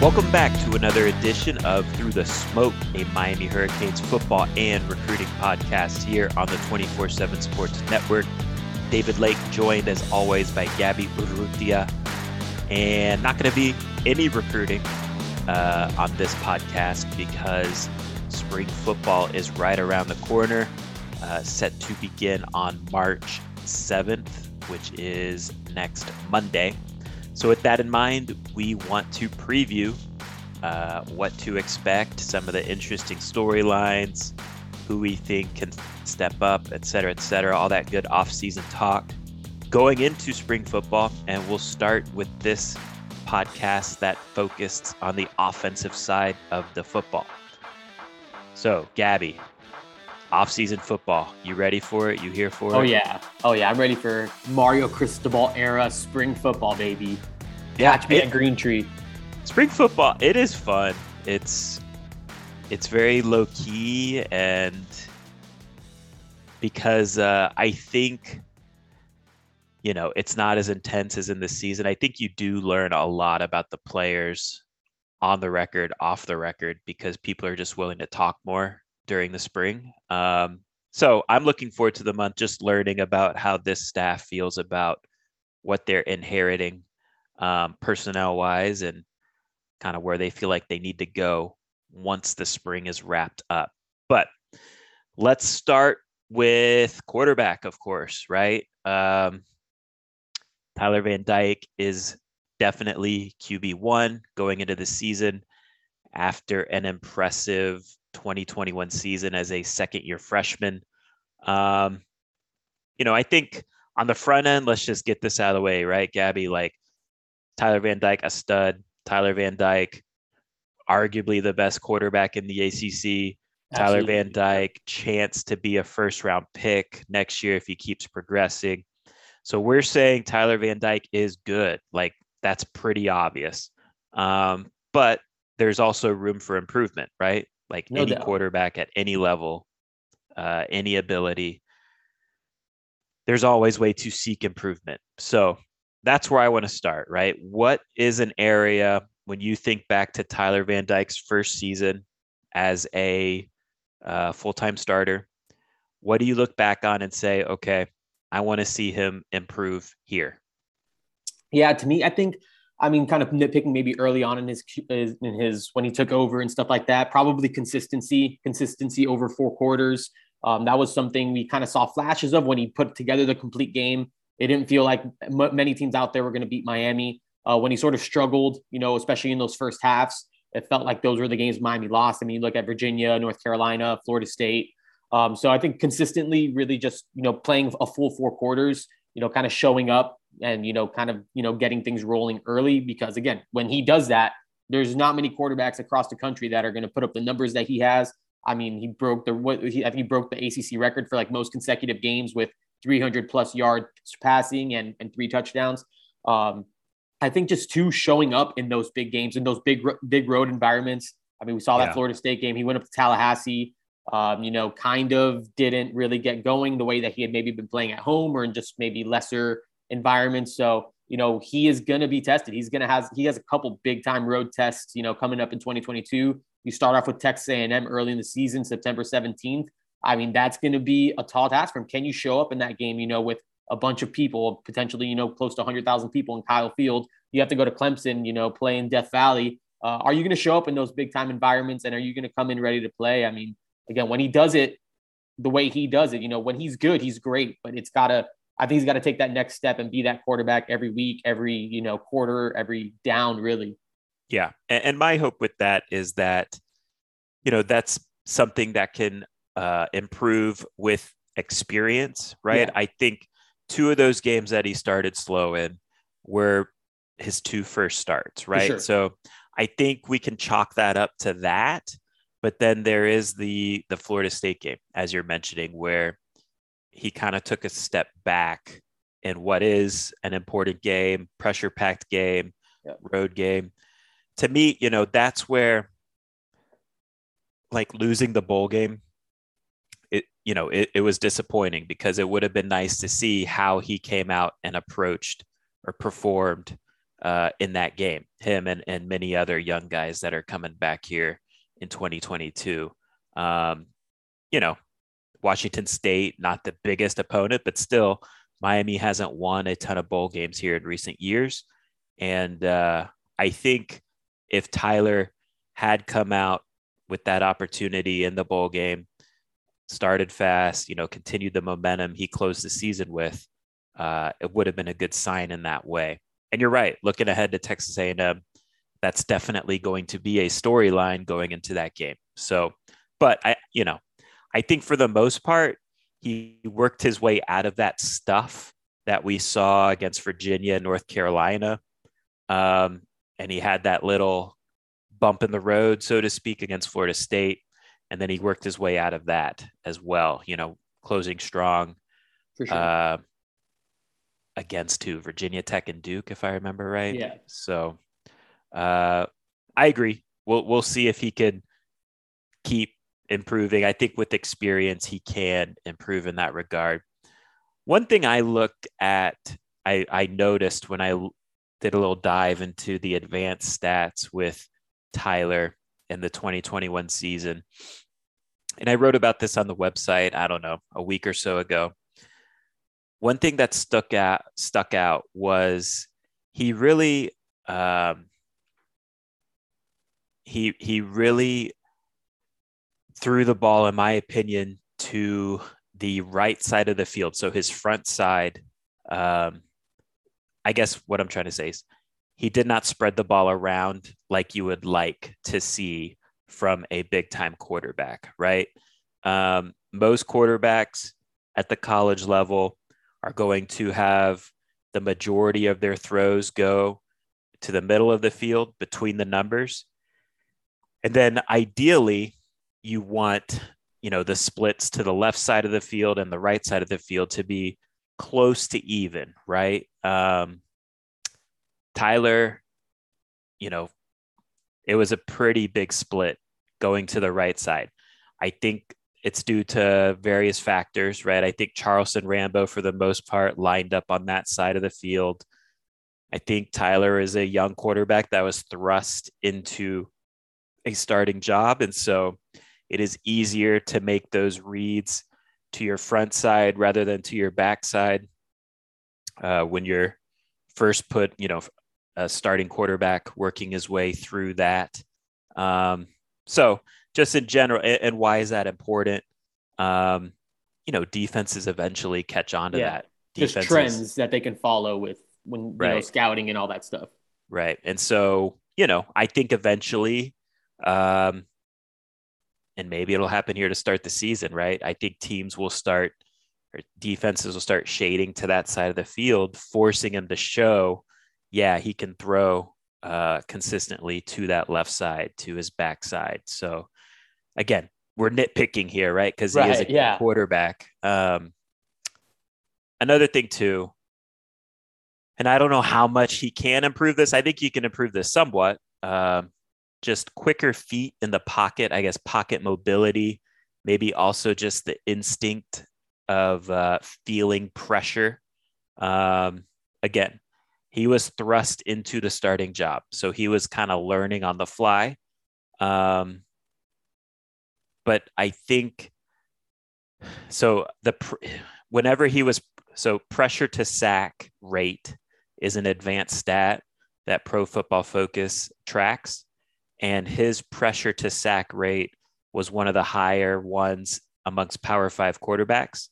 Welcome back to another edition of Through the Smoke, a Miami Hurricanes football and recruiting podcast here on the 24 7 Sports Network. David Lake joined as always by Gabby Urrutia. And not going to be any recruiting uh, on this podcast because spring football is right around the corner, uh, set to begin on March 7th, which is next Monday. So, with that in mind, we want to preview uh, what to expect, some of the interesting storylines, who we think can step up, et cetera, et cetera, all that good off-season talk going into spring football. And we'll start with this podcast that focused on the offensive side of the football. So, Gabby, off-season football, you ready for it? You here for oh, it? Oh yeah, oh yeah, I'm ready for Mario Cristobal era spring football, baby. Yeah, Catch me it- at Green Tree. spring football it is fun it's it's very low key and because uh, i think you know it's not as intense as in the season i think you do learn a lot about the players on the record off the record because people are just willing to talk more during the spring um, so i'm looking forward to the month just learning about how this staff feels about what they're inheriting um, personnel wise and kind of where they feel like they need to go once the spring is wrapped up. But let's start with quarterback, of course, right? Um, Tyler Van Dyke is definitely QB1 going into the season after an impressive 2021 season as a second year freshman. Um, you know, I think on the front end, let's just get this out of the way, right, Gabby? Like Tyler Van Dyke, a stud. Tyler Van Dyke, arguably the best quarterback in the ACC. Tyler Van Dyke, chance to be a first round pick next year if he keeps progressing. So we're saying Tyler Van Dyke is good. Like that's pretty obvious. Um, but there's also room for improvement, right? Like No any doubt. quarterback at any level, uh, any ability, there's always way to seek improvement. So that's where I want to start, right? What is an area when you think back to Tyler Van Dyke's first season as a uh, full time starter? What do you look back on and say, okay, I want to see him improve here? Yeah, to me, I think. I mean, kind of nitpicking maybe early on in his in his when he took over and stuff like that. Probably consistency, consistency over four quarters. Um, that was something we kind of saw flashes of when he put together the complete game. It didn't feel like m- many teams out there were going to beat Miami. Uh, when he sort of struggled, you know, especially in those first halves, it felt like those were the games Miami lost. I mean, you look at Virginia, North Carolina, Florida State. Um, so I think consistently, really just you know playing a full four quarters, you know, kind of showing up and you know kind of you know getting things rolling early because again, when he does that, there's not many quarterbacks across the country that are going to put up the numbers that he has. I mean, he broke the what he, I think he broke the ACC record for like most consecutive games with 300 plus yards passing and and three touchdowns. Um, I think just two showing up in those big games in those big big road environments. I mean, we saw that Yeah. Florida State game. He went up to Tallahassee. Um, you know, kind of didn't really get going the way that he had maybe been playing at home or in just maybe lesser environments. So, you know, he is going to be tested. He's going to have he has a couple big time road tests. You know, coming up in 2022. You start off with Texas A&M early in the season, September 17th. I mean, that's going to be a tall task for him. Can you show up in that game? You know, with a bunch of people, potentially, you know, close to 100,000 people in Kyle Field. You have to go to Clemson, you know, play in Death Valley. Uh, are you going to show up in those big time environments and are you going to come in ready to play? I mean, again, when he does it the way he does it, you know, when he's good, he's great, but it's got to, I think he's got to take that next step and be that quarterback every week, every, you know, quarter, every down, really. Yeah. And, and my hope with that is that, you know, that's something that can uh, improve with experience, right? Yeah. I think two of those games that he started slow in were his two first starts, right? Sure. So I think we can chalk that up to that. But then there is the the Florida State game, as you're mentioning, where he kind of took a step back in what is an important game, pressure packed game, yeah. road game. To me, you know, that's where like losing the bowl game it you know it, it was disappointing because it would have been nice to see how he came out and approached or performed uh, in that game him and, and many other young guys that are coming back here in 2022 um, you know washington state not the biggest opponent but still miami hasn't won a ton of bowl games here in recent years and uh, i think if tyler had come out with that opportunity in the bowl game started fast, you know, continued the momentum he closed the season with, uh, it would have been a good sign in that way. And you're right, looking ahead to Texas A&M, that's definitely going to be a storyline going into that game. So, but I, you know, I think for the most part, he worked his way out of that stuff that we saw against Virginia, North Carolina. Um, and he had that little bump in the road, so to speak, against Florida State and then he worked his way out of that as well. You know, closing strong. For sure. Uh, against two Virginia Tech and Duke, if I remember right. Yeah. So, uh, I agree. We'll we'll see if he can keep improving. I think with experience, he can improve in that regard. One thing I looked at, I I noticed when I did a little dive into the advanced stats with Tyler in the 2021 season. And I wrote about this on the website, I don't know, a week or so ago. One thing that stuck out stuck out was he really um, he he really threw the ball, in my opinion, to the right side of the field. So his front side, um, I guess what I'm trying to say is he did not spread the ball around like you would like to see from a big time quarterback, right? Um, most quarterbacks at the college level are going to have the majority of their throws go to the middle of the field between the numbers. And then ideally, you want, you know, the splits to the left side of the field and the right side of the field to be close to even, right? Um, Tyler, you know, it was a pretty big split going to the right side. I think it's due to various factors, right? I think Charleston Rambo, for the most part, lined up on that side of the field. I think Tyler is a young quarterback that was thrust into a starting job. And so it is easier to make those reads to your front side rather than to your back side uh, when you're first put, you know, a starting quarterback working his way through that. Um, so just in general, and, and, why is that important? Um, you know, defenses eventually catch on to yeah. that. Defenses, just trends that they can follow with when you right. know scouting and all that stuff. Right, and so you know, I think eventually, um, and maybe it'll happen here to start the season. Right, I think teams will start or defenses will start shading to that side of the field, forcing him to show yeah, he can throw uh, consistently to that left side, to his backside. So again, we're nitpicking here, right? Because he right, is a yeah. quarterback. Um, another thing too, and I don't know how much he can improve this. I think he can improve this somewhat. Um, just quicker feet in the pocket, I guess pocket mobility, maybe also just the instinct of uh, feeling pressure. Um, again, he was thrust into the starting job. So he was kind of learning on the fly. Um, but I think so. The whenever he was so pressure to sack rate is an advanced stat that Pro Football Focus tracks, and his pressure to sack rate was one of the higher ones amongst Power Five quarterbacks.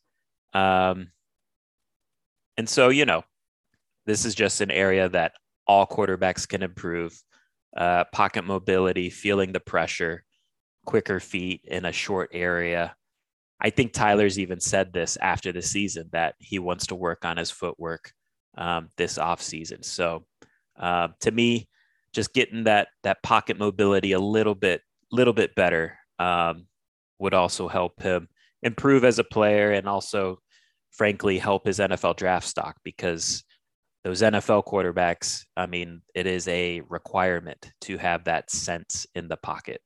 Um, and so, you know, this is just an area that all quarterbacks can improve. uh, pocket mobility, feeling the pressure, quicker feet in a short area. I think Tyler's even said this after the season that he wants to work on his footwork um, this offseason. So uh, to me, just getting that that pocket mobility a little bit little bit better um, would also help him improve as a player and also frankly help his NFL draft stock because those NFL quarterbacks, I mean, it is a requirement to have that sense in the pocket.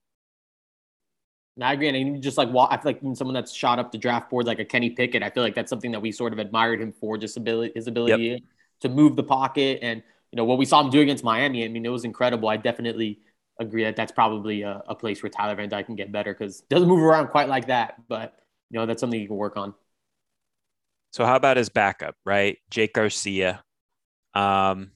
I agree. And just like, I feel like someone that's shot up the draft board, like a Kenny Pickett, I feel like that's something that we sort of admired him for, just ability, his ability yep. to move the pocket. And, you know, what we saw him do against Miami, I mean, it was incredible. I definitely agree that that's probably a, a place where Tyler Van Dyke can get better because doesn't move around quite like that. But, you know, that's something you can work on. So how about his backup, right? Jake Garcia. Um,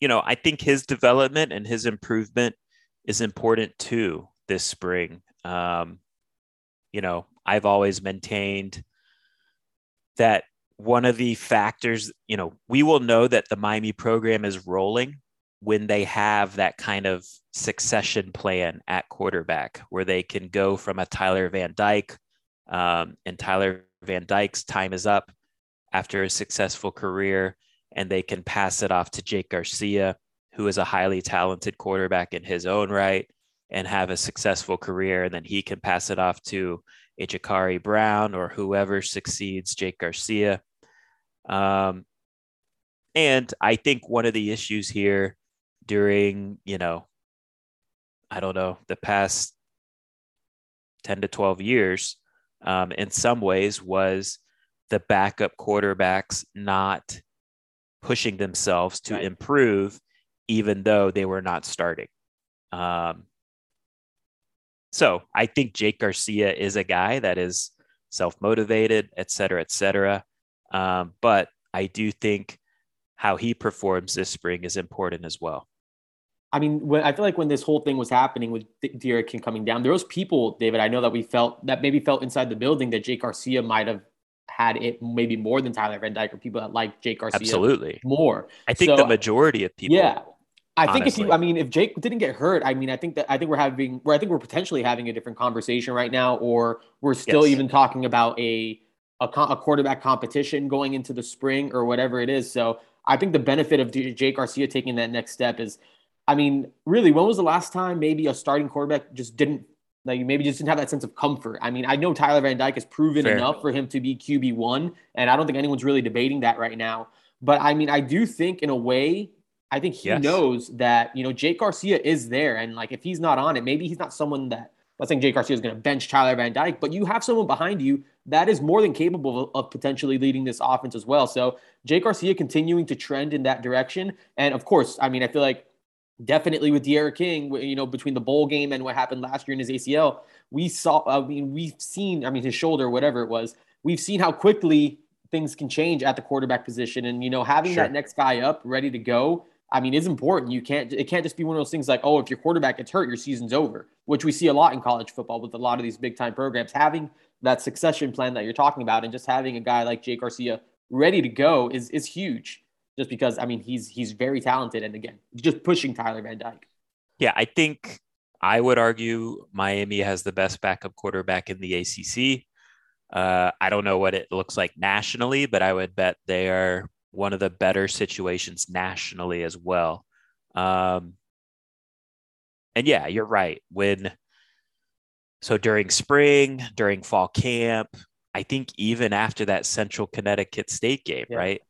you know, I think his development and his improvement is important too this spring. Um, you know, I've always maintained that one of the factors, you know, we will know that the Miami program is rolling when they have that kind of succession plan at quarterback where they can go from a Tyler Van Dyke um, and Tyler Van Dyke's time is up after a successful career, and they can pass it off to Jake Garcia, who is a highly talented quarterback in his own right, and have a successful career. And then he can pass it off to Jacurri Brown or whoever succeeds Jake Garcia. Um, and I think one of the issues here during, you know, I don't know, the past 10 to 12 years um, in some ways was the backup quarterbacks not pushing themselves to right. improve, even though they were not starting. Um, so I think Jake Garcia is a guy that is self motivated, et cetera, et cetera. Um, but I do think how he performs this spring is important as well. I mean, when, I feel like when this whole thing was happening with D'Eriq King coming down, there was people, David, I know that we felt that maybe felt inside the building that Jake Garcia might have had it maybe more than Tyler Van Dyke or people that like Jake Garcia absolutely more. I think so, the majority of people. Yeah. I think honestly. if you, I mean, if Jake didn't get hurt, I mean, I think that I think we're having, where I think we're potentially having a different conversation right now, or we're still yes. even talking about a, a, a quarterback competition going into the spring or whatever it is. So I think the benefit of Jake Garcia taking that next step is I mean, really, when was the last time maybe a starting quarterback just didn't like maybe just didn't have that sense of comfort? I mean, I know Tyler Van Dyke has proven Fair. enough for him to be QB one, and I don't think anyone's really debating that right now. But I mean, I do think in a way, I think he yes. knows that you know Jake Garcia is there, and like if he's not on it, maybe he's not someone that. Not saying Jake Garcia is going to bench Tyler Van Dyke, but you have someone behind you that is more than capable of, potentially leading this offense as well. So Jake Garcia continuing to trend in that direction, and of course, I mean, I feel like definitely with D'Eriq King, you know, between the bowl game and what happened last year in his ACL, we saw, I mean, we've seen, I mean, his shoulder, whatever it was, we've seen how quickly things can change at the quarterback position. And, you know, having sure. that next guy up ready to go, I mean, is important. You can't, it can't just be one of those things like, oh, if your quarterback gets hurt, your season's over, which we see a lot in college football with a lot of these big time programs. Having that succession plan that you're talking about and just having a guy like Jake Garcia ready to go is, is huge just because I mean he's he's very talented and again just pushing Tyler Van Dyke. Yeah, I think I would argue Miami has the best backup quarterback in the ACC. Uh, I don't know what it looks like nationally, but I would bet they are one of the better situations nationally as well. Um, and yeah, you're right. When so during spring, during fall camp, I think even after that Central Connecticut State game, yeah. right?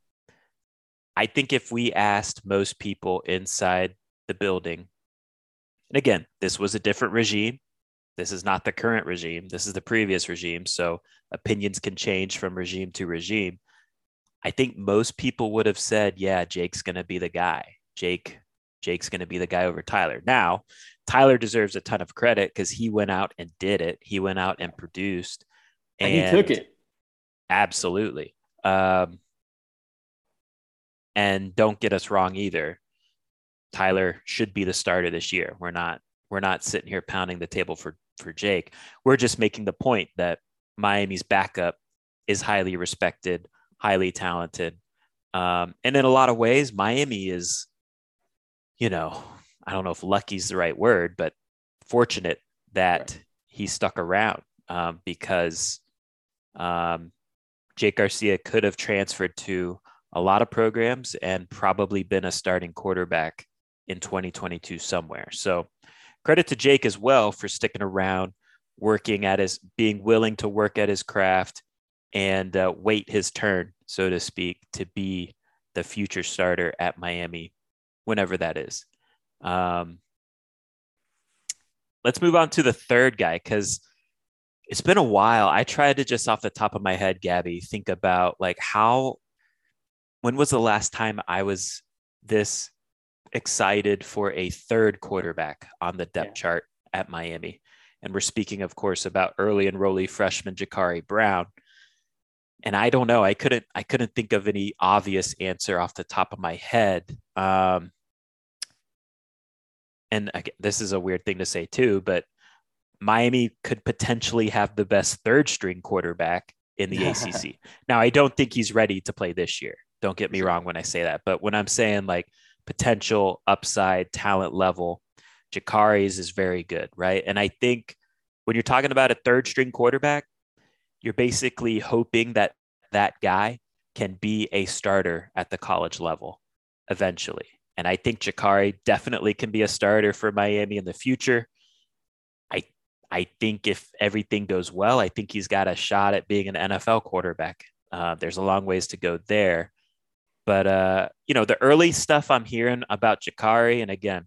I think if we asked most people inside the building, and again, this was a different regime. This is not the current regime. This is the previous regime. So opinions can change from regime to regime. I think most people would have said, yeah, Jake's going to be the guy. Jake, Jake's going to be the guy over Tyler. Now, Tyler deserves a ton of credit because he went out and did it. He went out and produced. And, and he took it. Absolutely. Um, and don't get us wrong either. Tyler should be the starter this year. We're not we're not sitting here pounding the table for for Jake. We're just making the point that Miami's backup is highly respected, highly talented. Um, and in a lot of ways, Miami is, you know, I don't know if lucky is the right word, but fortunate that right. he stuck around um, because um, Jake Garcia could have transferred to a lot of programs and probably been a starting quarterback in 2022 somewhere. So credit to Jake as well for sticking around, working at his, being willing to work at his craft and uh, wait his turn, so to speak, to be the future starter at Miami, whenever that is. Um, let's move on to the third guy because it's been a while. I tried to just off the top of my head, Gabby, think about like how, when was the last time I was this excited for a third quarterback on the depth yeah. chart at Miami? And we're speaking, of course, about early enrollee freshman Jacurri Brown. And I don't know. I couldn't. I couldn't think of any obvious answer off the top of my head. Um, and again, this is a weird thing to say too, but Miami could potentially have the best third string quarterback in the ACC. Now, I don't think he's ready to play this year. Don't get me wrong when I say that. But when I'm saying like potential upside talent level, Jacurri's is very good, right? And I think when you're talking about a third string quarterback, you're basically hoping that that guy can be a starter at the college level eventually. And I think Jacurri definitely can be a starter for Miami in the future. I I think if everything goes well, I think he's got a shot at being an NFL quarterback. Uh, there's a long ways to go there. But uh, you know, the early stuff I'm hearing about Jacurri, and again,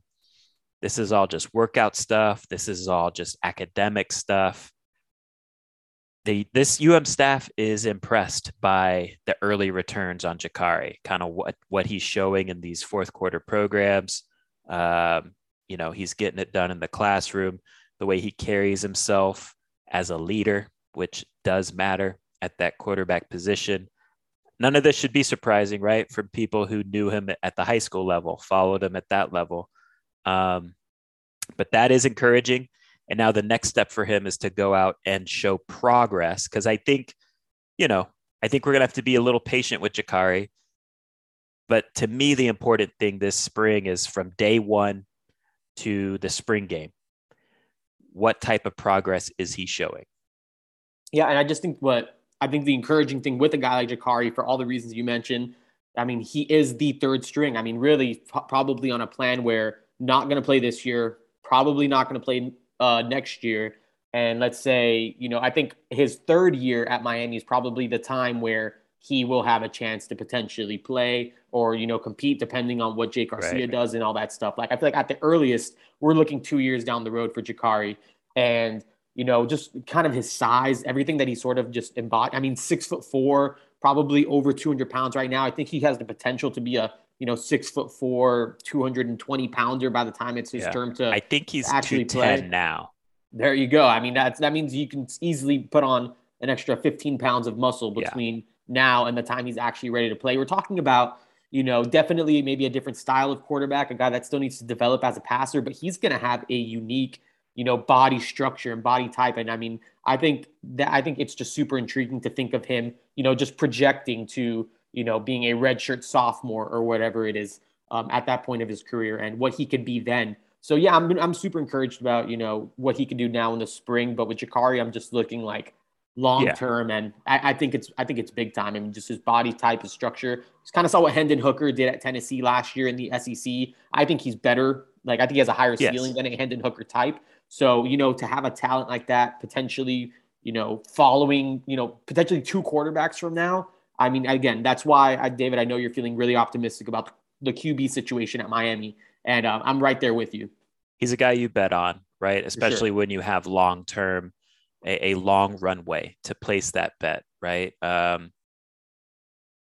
this is all just workout stuff. This is all just academic stuff the this UM staff is impressed by the early returns on Jacurri, kind of what what he's showing in these fourth quarter programs. Um, you know, he's getting it done in the classroom, the way he carries himself as a leader, which does matter at that quarterback position. None of this should be surprising, right? From people who knew him at the high school level, followed him at that level. Um, but that is encouraging. And now the next step for him is to go out and show progress. Cause I think, you know, I think we're going to have to be a little patient with Jacurri. But to me, the important thing this spring is from day one to the spring game. What type of progress is he showing? Yeah. And I just think what I think the encouraging thing with a guy like Jacurri, for all the reasons you mentioned, I mean, he is the third string. I mean, really, probably on a plan where not going to play this year, probably not going to play uh, next year. And let's say, you know, I think his third year at Miami is probably the time where he will have a chance to potentially play or, you know, compete depending on what Jake Garcia right. does and all that stuff. Like, I feel like at the earliest, we're looking two years down the road for Jacurri. And, you know, just kind of his size, everything that he sort of just embodied. I mean, six foot four, probably over 200 pounds right now. I think he has the potential to be a you know, six foot four, 220 pounder by the time it's his yeah. turn to I think he's actually 10 now. There you go. I mean, that's that means you can easily put on an extra 15 pounds of muscle between yeah. now and the time he's actually ready to play. We're talking about, you know, definitely maybe a different style of quarterback, a guy that still needs to develop as a passer, but he's going to have a unique, you know, body structure and body type. And I mean, I think that I think it's just super intriguing to think of him, you know, just projecting to you know, being a redshirt sophomore or whatever it is um, at that point of his career and what he could be then. So yeah, I'm I'm super encouraged about you know what he can do now in the spring. But with Jacurri, I'm just looking like long term, yeah. and I, I, think it's I think it's big time. I mean, just his body type, his structure. It's kind of saw what Hendon Hooker did at Tennessee last year in the SEC. I think he's better. Like I think he has a higher yes. ceiling than a Hendon Hooker type. So you know, to have a talent like that, potentially, you know, following, you know, potentially two quarterbacks from now, I mean, again, that's why, I, David, I know you're feeling really optimistic about the QB situation at Miami, and um, I'm right there with you. He's a guy you bet on, right? Especially sure. when you have long term, a, a, long runway to place that bet, right? Um,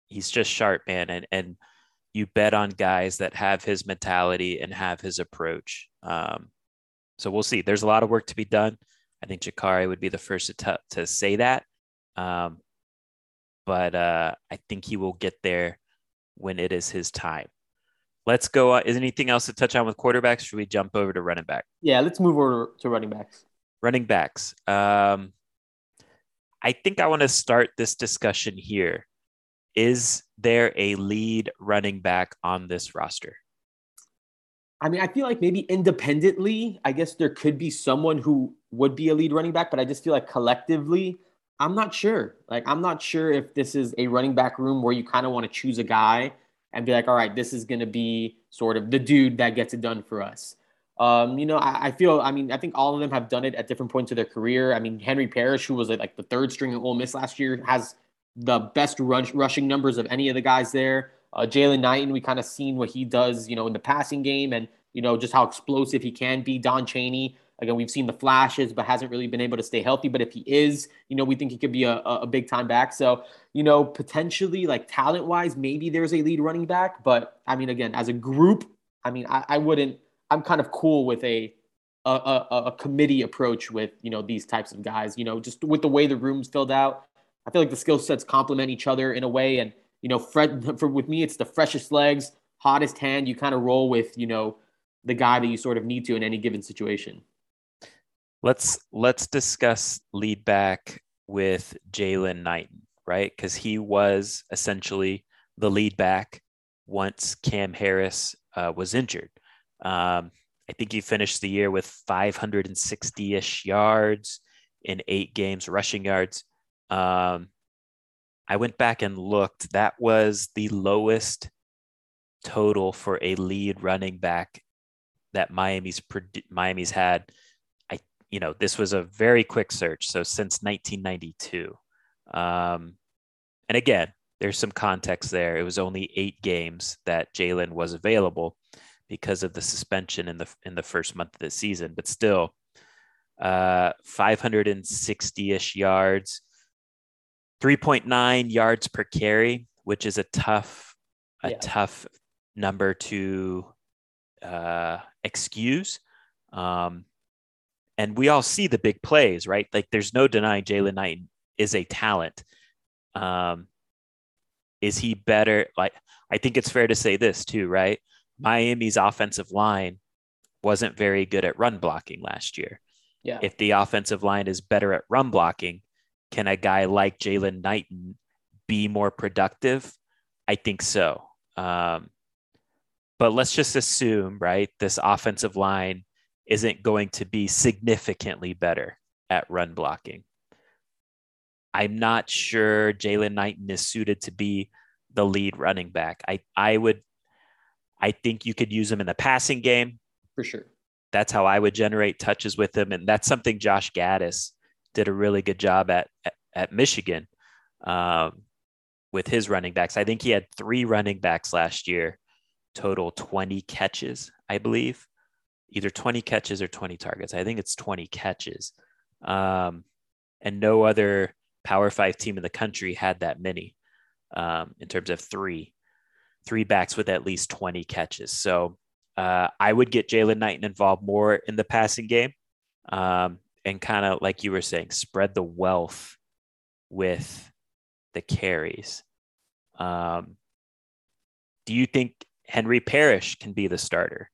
he's just sharp, man, and and you bet on guys that have his mentality and have his approach. Um, so we'll see. There's a lot of work to be done. I think Jacurri would be the first to, t- to say that. Um, but uh, I think he will get there when it is his time. Let's go. Uh, is anything else to touch on with quarterbacks? Should we jump over to running back? Yeah, let's move over to running backs. Running backs. Um, I think I want to start this discussion here. Is there a lead running back on this roster? I mean, I feel like maybe independently, I guess there could be someone who would be a lead running back, but I just feel like collectively, I'm not sure. Like, I'm not sure if this is a running back room where you kind of want to choose a guy and be like, all right, this is going to be sort of the dude that gets it done for us. Um, you know, I, I, feel, I mean, I think all of them have done it at different points of their career. I mean, Henry Parrish, who was like the third string at Ole Miss last year, has the best rush, rushing numbers of any of the guys there. Uh, Jaylan Knighton, we kind of seen what he does, you know, in the passing game and, you know, just how explosive he can be. Don Chaney, again, we've seen the flashes, but hasn't really been able to stay healthy. But if he is, you know, we think he could be a, a big time back. So, you know, potentially like talent wise, maybe there's a lead running back. But I mean, again, as a group, I mean, I, I wouldn't, I'm kind of cool with a, a, a, a committee approach with, you know, these types of guys, you know, just with the way the room's filled out. I feel like the skill sets complement each other in a way. And, you know, Fred, for with me, it's the freshest legs, hottest hand. You kind of roll with, you know, the guy that you sort of need to in any given situation. Let's let's discuss lead back with Jaylan Knighton, right? Because he was essentially the lead back once Cam Harris uh, was injured. Um, I think he finished the year with 560 ish yards in eight games, rushing yards. Um, I went back and looked. That was the lowest total for a lead running back that Miami's Miami's had. You know this was a very quick search, so since 1992. Um, and again, there's some context there. It was only eight games that Jaylan was available because of the suspension in the in the first month of the season, but still, uh, 560ish yards, 3.9 yards per carry, which is a tough, a yeah. tough number to uh, excuse. Um, and we all see the big plays, right? Like there's no denying Jaylan Knight is a talent. Um, is he better? Like I think it's fair to say this too, right? Miami's offensive line wasn't very good at run blocking last year. Yeah. If the offensive line is better at run blocking, can a guy like Jaylan Knighton be more productive? I think so. Um, but let's just assume, right, this offensive line isn't going to be significantly better at run blocking. I'm not sure Jaylan Knighton is suited to be the lead running back. I, I would, I think you could use him in the passing game. For sure. That's how I would generate touches with him. And that's something Josh Gattis did a really good job at at, at Michigan um, with his running backs. I think he had three running backs last year, total 20 catches, I believe, either 20 catches or 20 targets. I think it's 20 catches. Um, and no other Power Five team in the country had that many um, in terms of three, three backs with at least 20 catches. So uh, I would get Jaylan Knighton involved more in the passing game. Um, and kind of like you were saying, spread the wealth with the carries. Um, do you think Henry Parrish can be the starter,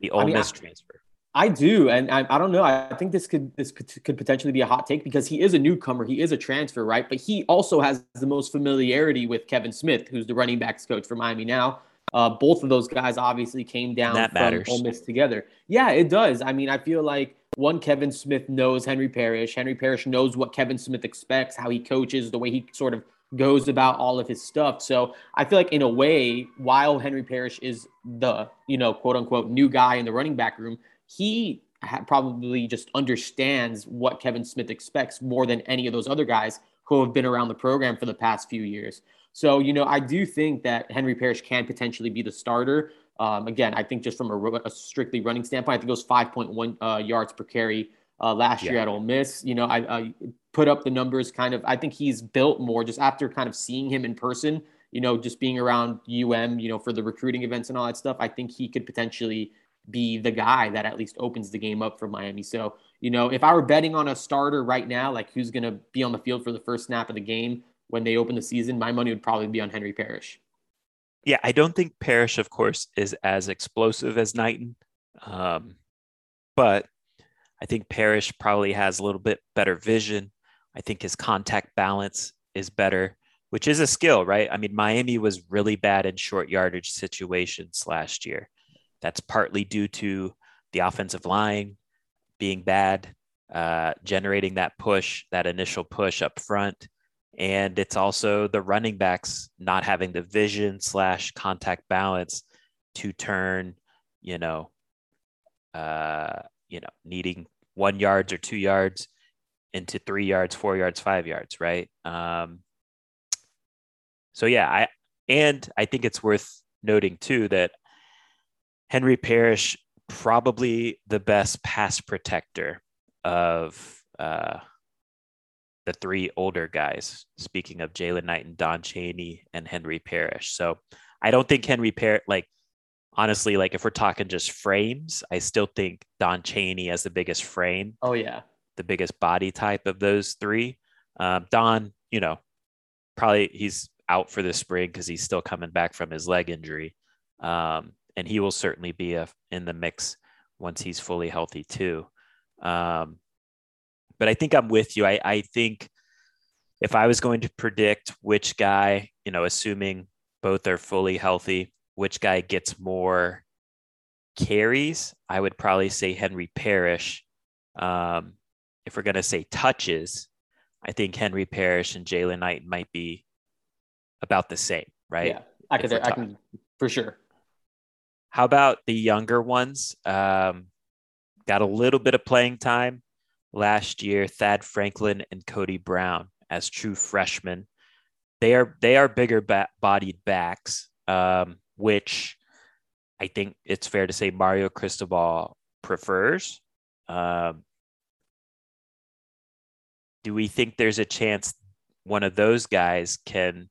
the Ole I mean, Miss transfer? I do, and I, I, don't know. I think this could this could potentially be a hot take because he is a newcomer. He is a transfer, right? But he also has the most familiarity with Kevin Smith, who's the running backs coach for Miami now. Uh, both of those guys obviously came down that from matters. Ole Miss together. Yeah, it does. I mean, I feel like one, Kevin Smith knows Henry Parrish. Henry Parrish knows what Kevin Smith expects, how he coaches, the way he sort of goes about all of his stuff. So I feel like in a way, while Henry Parrish is the, you know, quote unquote new guy in the running back room, he probably just understands what Kevin Smith expects more than any of those other guys who have been around the program for the past few years. So, you know, I do think that Henry Parrish can potentially be the starter. Um, again, I think just from a, a, strictly running standpoint, I think it was 5.1 uh, yards per carry uh, last yeah. year at Ole Miss. You know, I, I, put up the numbers kind of, I think he's built more just after kind of seeing him in person, you know, just being around UM, you know, for the recruiting events and all that stuff. I think he could potentially be the guy that at least opens the game up for Miami. So, you know, if I were betting on a starter right now, like who's going to be on the field for the first snap of the game, when they open the season, my money would probably be on Henry Parrish. Yeah, I don't think Parrish, of course, is as explosive as Knighton, um, but I think Parrish probably has a little bit better vision. I think his contact balance is better, which is a skill, right? I mean, Miami was really bad in short yardage situations last year. that's partly due to the offensive line being bad, uh, generating that push, that initial push up front. And it's also the running backs not having the vision slash contact balance to turn, you know, uh, you know, needing one yards or two yards into three yards, four yards, five yards, right? Um, so yeah, I and I think it's worth noting too that Henry Parrish probably the best pass protector of uh, the three older guys. Speaking of Jaylan Knight and Don Chaney and Henry Parrish, so I don't think Henry Parrish like honestly like if we're talking just frames, I still think Don Chaney has the biggest frame. Oh yeah, the biggest body type of those three. Um, Don, you know, probably he's out for the spring because he's still coming back from his leg injury. Um, and he will certainly be a, in the mix once he's fully healthy too. Um, but I think I'm with you. I, I think if I was going to predict which guy, you know, assuming both are fully healthy, which guy gets more carries, I would probably say Henry Parrish. Um, if we're going to say touches, I think Henry Parrish and Jaylan Knight might be about the same, right? Yeah, I can, I can for sure. How about the younger ones? Um, got a little bit of playing time last year. Thad Franklin and Cody Brown as true freshmen. They are they are bigger ba- bodied backs, um, which I think it's fair to say Mario Cristobal prefers. Um, do we think there's a chance one of those guys can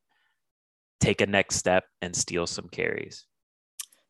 take a next step and steal some carries?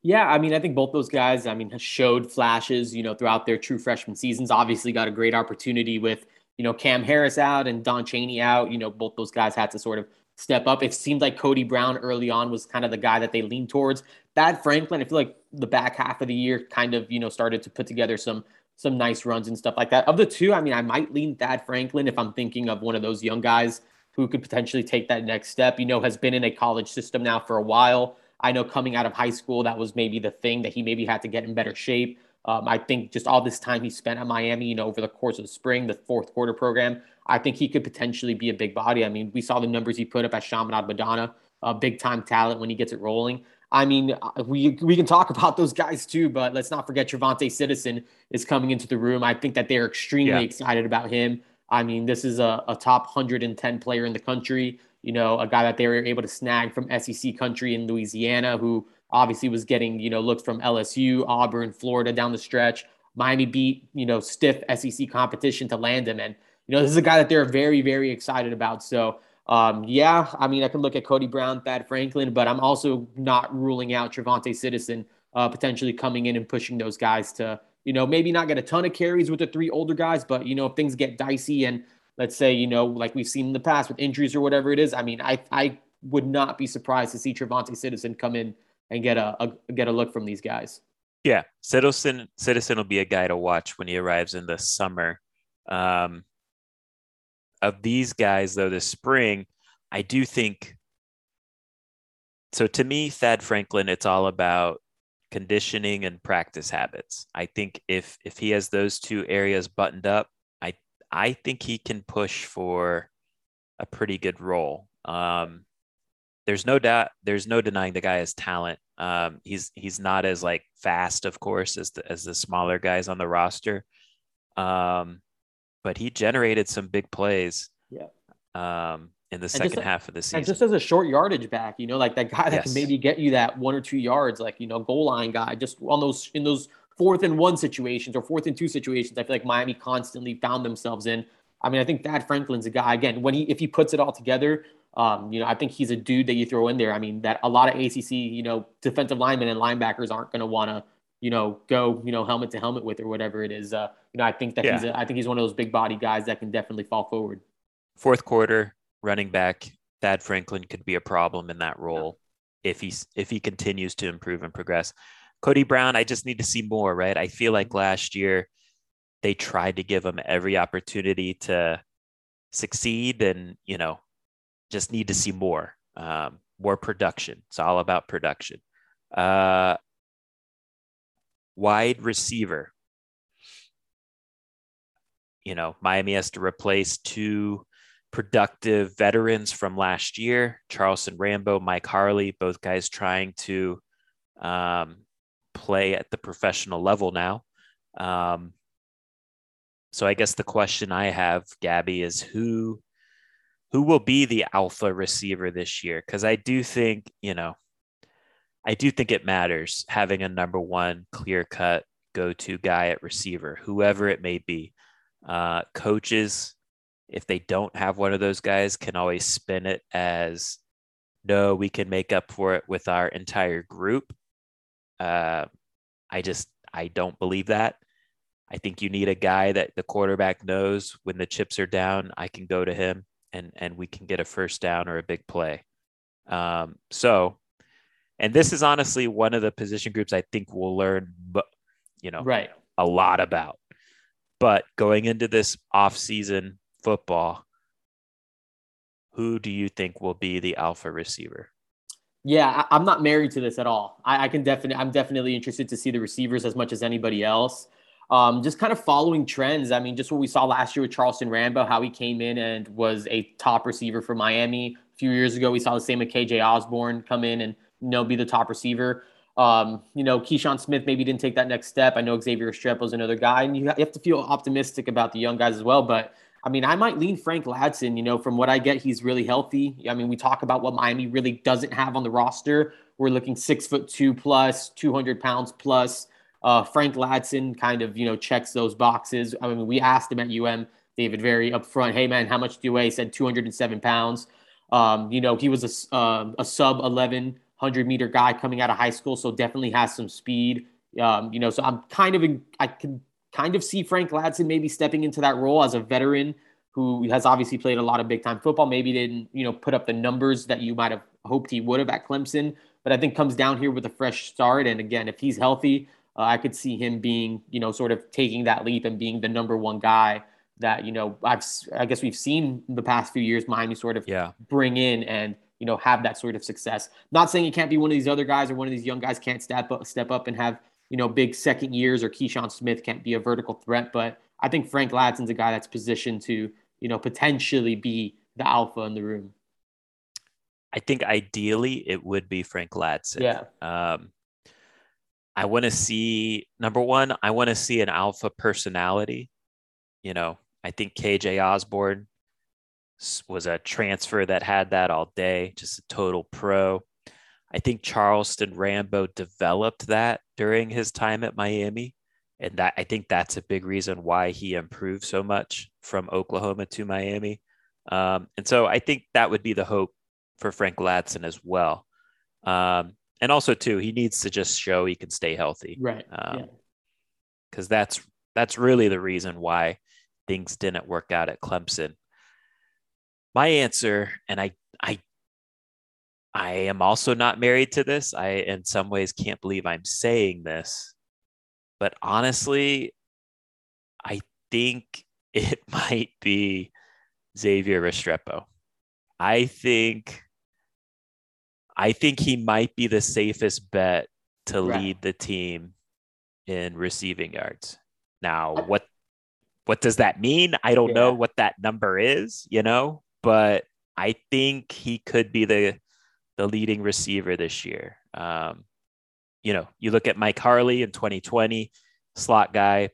Yeah, I mean, I think both those guys, I mean, showed flashes, you know, throughout their true freshman seasons. Obviously, got a great opportunity with, you know, Cam Harris out and Don Chaney out. You know, both those guys had to sort of step up. It seemed like Cody Brown early on was kind of the guy that they leaned towards. Thad Franklin, I feel like the back half of the year kind of, you know, started to put together some some nice runs and stuff like that. Of the two, I mean, I might lean Thad Franklin if I'm thinking of one of those young guys who could potentially take that next step. You know, has been in a college system now for a while. I know coming out of high school, that was maybe the thing that he maybe had to get in better shape. Um, I think just all this time he spent at Miami, you know, over the course of the spring, the fourth quarter program, I think he could potentially be a big body. I mean, we saw the numbers he put up at Chaminade Madonna, a big time talent when he gets it rolling. I mean, uh, we we can talk about those guys too, but let's not forget TreVonte Citizen is coming into the room. I think that they're extremely yeah. excited about him. I mean, this is a, a top 110 player in the country you know, a guy that they were able to snag from SEC country in Louisiana, who obviously was getting, you know, looks from LSU, Auburn, Florida down the stretch. Miami beat, you know, stiff SEC competition to land him. And, you know, this is a guy that they're very, very excited about. So, um, yeah, I mean, I can look at Cody Brown, Thad Franklin, but I'm also not ruling out TreVonte Citizen uh, potentially coming in and pushing those guys to, you know, maybe not get a ton of carries with the three older guys, but, you know, if things get dicey and let's say, you know, like we've seen in the past with injuries or whatever it is. I mean, I I would not be surprised to see TreVonte Citizen come in and get a, a get a look from these guys. Yeah, Citizen Citizen will be a guy to watch when he arrives in the summer. Um, of these guys, though, this spring, I do think. So to me, Thad Franklin, it's all about conditioning and practice habits. I think if if he has those two areas buttoned up, I I think he can push for a pretty good role. Um, there's no doubt. There's no denying the guy has talent. Um, he's he's not as like fast, of course, as the as the smaller guys on the roster. Um, but he generated some big plays. Yeah. Um, in the and second just, half of the season. And just as a short yardage back, you know, like that guy that yes. can maybe get you that one or two yards, like you know, goal line guy, just on those in those fourth and one situations or fourth and two situations, I feel like Miami constantly found themselves in. I mean, I think Thad Franklin's a guy again when he if he puts it all together. Um, you know, I think he's a dude that you throw in there. I mean, that a lot of ACC, you know, defensive linemen and linebackers aren't going to want to, you know, go, you know, helmet to helmet with or whatever it is. Uh, you know, I think that yeah. he's, a, I think he's one of those big body guys that can definitely fall forward. Fourth quarter running back, Thad Franklin could be a problem in that role yeah. if he's if he continues to improve and progress. Cody Brown, I just need to see more, right? I feel like last year they tried to give him every opportunity to succeed and, you know, just need to see more, um, more production. It's all about production. Uh, wide receiver. You know, Miami has to replace two productive veterans from last year Charleston Rambo, Mike Harley, both guys trying to um, play at the professional level now. Um, so I guess the question I have, Gabby, is who who will be the alpha receiver this year? Because I do think, you know, I do think it matters having a number one clear cut go to guy at receiver, whoever it may be. Uh, coaches, if they don't have one of those guys, can always spin it as no, we can make up for it with our entire group. Uh, I just, I don't believe that. I think you need a guy that the quarterback knows when the chips are down, I can go to him and and we can get a first down or a big play. Um, so, and this is honestly one of the position groups I think we'll learn, you know, right, a lot about. But going into this off-season football, who do you think will be the alpha receiver? Yeah, I, am not married to this at all. I, I can definitely, I'm definitely interested to see the receivers as much as anybody else. Um, just kind of following trends. I mean, just what we saw last year with Charleston Rambo, how he came in and was a top receiver for Miami. A few years ago, we saw the same with KJ Osborn come in and you know be the top receiver. Um, you know, Keyshawn Smith maybe didn't take that next step. I know Xavier Restrepo is another guy, and you have to feel optimistic about the young guys as well. But I mean, I might lean Frank Ladson. You know, from what I get, he's really healthy. I mean, we talk about what Miami really doesn't have on the roster. We're looking six foot two plus, 200 pounds plus. Uh, Frank Ladson kind of, you know, checks those boxes. I mean, we asked him at UM, David, very upfront, hey, man, how much do you weigh? He said 207 pounds. Um, you know, he was a, uh, a sub 1100 meter guy coming out of high school, so definitely has some speed. Um, you know, so I'm kind of, in, I can kind of see Frank Ladson maybe stepping into that role as a veteran who has obviously played a lot of big time football. Maybe didn't, you know, put up the numbers that you might have hoped he would have at Clemson, but I think comes down here with a fresh start. And again, if he's healthy, uh, I could see him being, you know, sort of taking that leap and being the number one guy that, you know, I've, I guess we've seen the past few years Miami sort of yeah. bring in and, you know, have that sort of success. Not saying he can't be one of these other guys or one of these young guys can't step up, step up and have, you know, big second years or Keyshawn Smith can't be a vertical threat. But I think Frank Ladson's a guy that's positioned to, you know, potentially be the alpha in the room. I think ideally it would be Frank Ladson. Yeah. Um, I want to see number one, I want to see an alpha personality. You know, I think KJ Osborn was a transfer that had that all day, just a total pro. I think Charleston Rambo developed that during his time at Miami. And that I think that's a big reason why he improved so much from Oklahoma to Miami. Um, and so I think that would be the hope for Frank Ladson as well. Um, and also too, he needs to just show he can stay healthy, right? Because um, yeah. that's that's really the reason why things didn't work out at Clemson. My answer, and I I I am also not married to this. I in some ways can't believe I'm saying this, but honestly, I think it might be Xavier Restrepo. I think I think he might be the safest bet to right. lead the team in receiving yards. Now, what what does that mean? I don't yeah. know what that number is, you know, but I think he could be the the leading receiver this year. Um, you know, you look at Mike Harley in 2020, slot guy,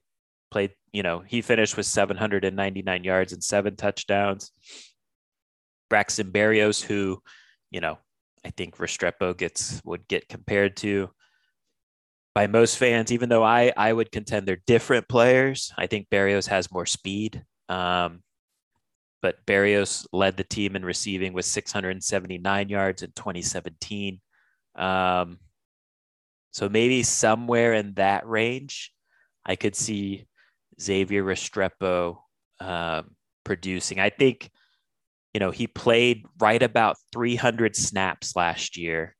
played, you know, he finished with 799 yards and seven touchdowns. Braxton Berrios, who, you know, I think Restrepo gets would get compared to by most fans, even though I I would contend they're different players. I think Berrios has more speed. Um, but Berrios led the team in receiving with 679 yards in 2017. Um, so maybe somewhere in that range, I could see Xavier Restrepo um, producing. I think you know, he played right about 300 snaps last year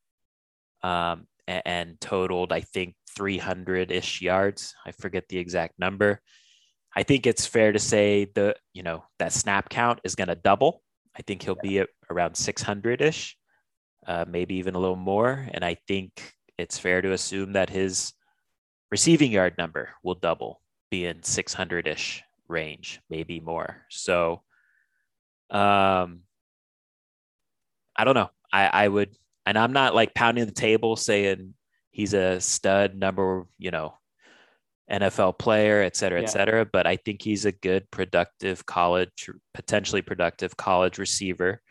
um, and, and totaled, I think, 300 ish yards. I forget the exact number. I think it's fair to say the, you know, that snap count is going to double. I think he'll be at around 600 ish, uh, maybe even a little more. And I think it's fair to assume that his receiving yard number will double, be in 600 ish range, maybe more. So, um, I don't know. I, I would, and I'm not like pounding the table saying he's a stud number, you know, NFL player, et cetera, et cetera. But I think he's a good, productive college, potentially productive college receiver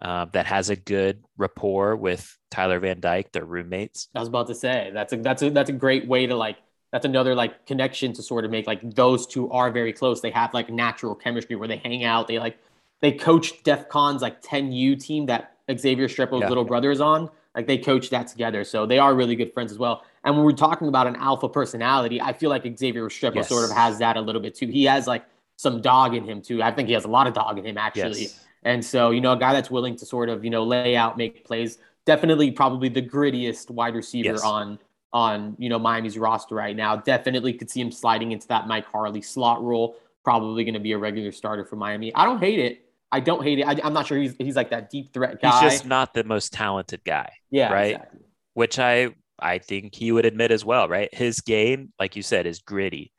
uh, that has a good rapport with Tyler Van Dyke. They're roommates. I was about to say that's a that's a that's a great way to like that's another like connection to sort of make like those two are very close. They have like natural chemistry where they hang out. They like they coach DEF CON's like 10U team that Xavier Restrepo's yeah. little brother is on. Like they coach that together. So they are really good friends as well. And when we're talking about an alpha personality, I feel like Xavier Restrepo yes. sort of has that a little bit too. He has like some dog in him too. I think he has a lot of dog in him actually. Yes. And so, you know, a guy that's willing to sort of, you know, lay out, make plays, definitely probably the grittiest wide receiver yes. on on, you know, Miami's roster right now. Definitely could see him sliding into that Mike Harley slot role. Probably going to be a regular starter for Miami. I don't hate it. I don't hate it. I, am not sure he's he's like that deep threat guy. He's just not the most talented guy. Yeah. Right. Exactly. Which I I think he would admit as well, right? His game, like you said, is gritty,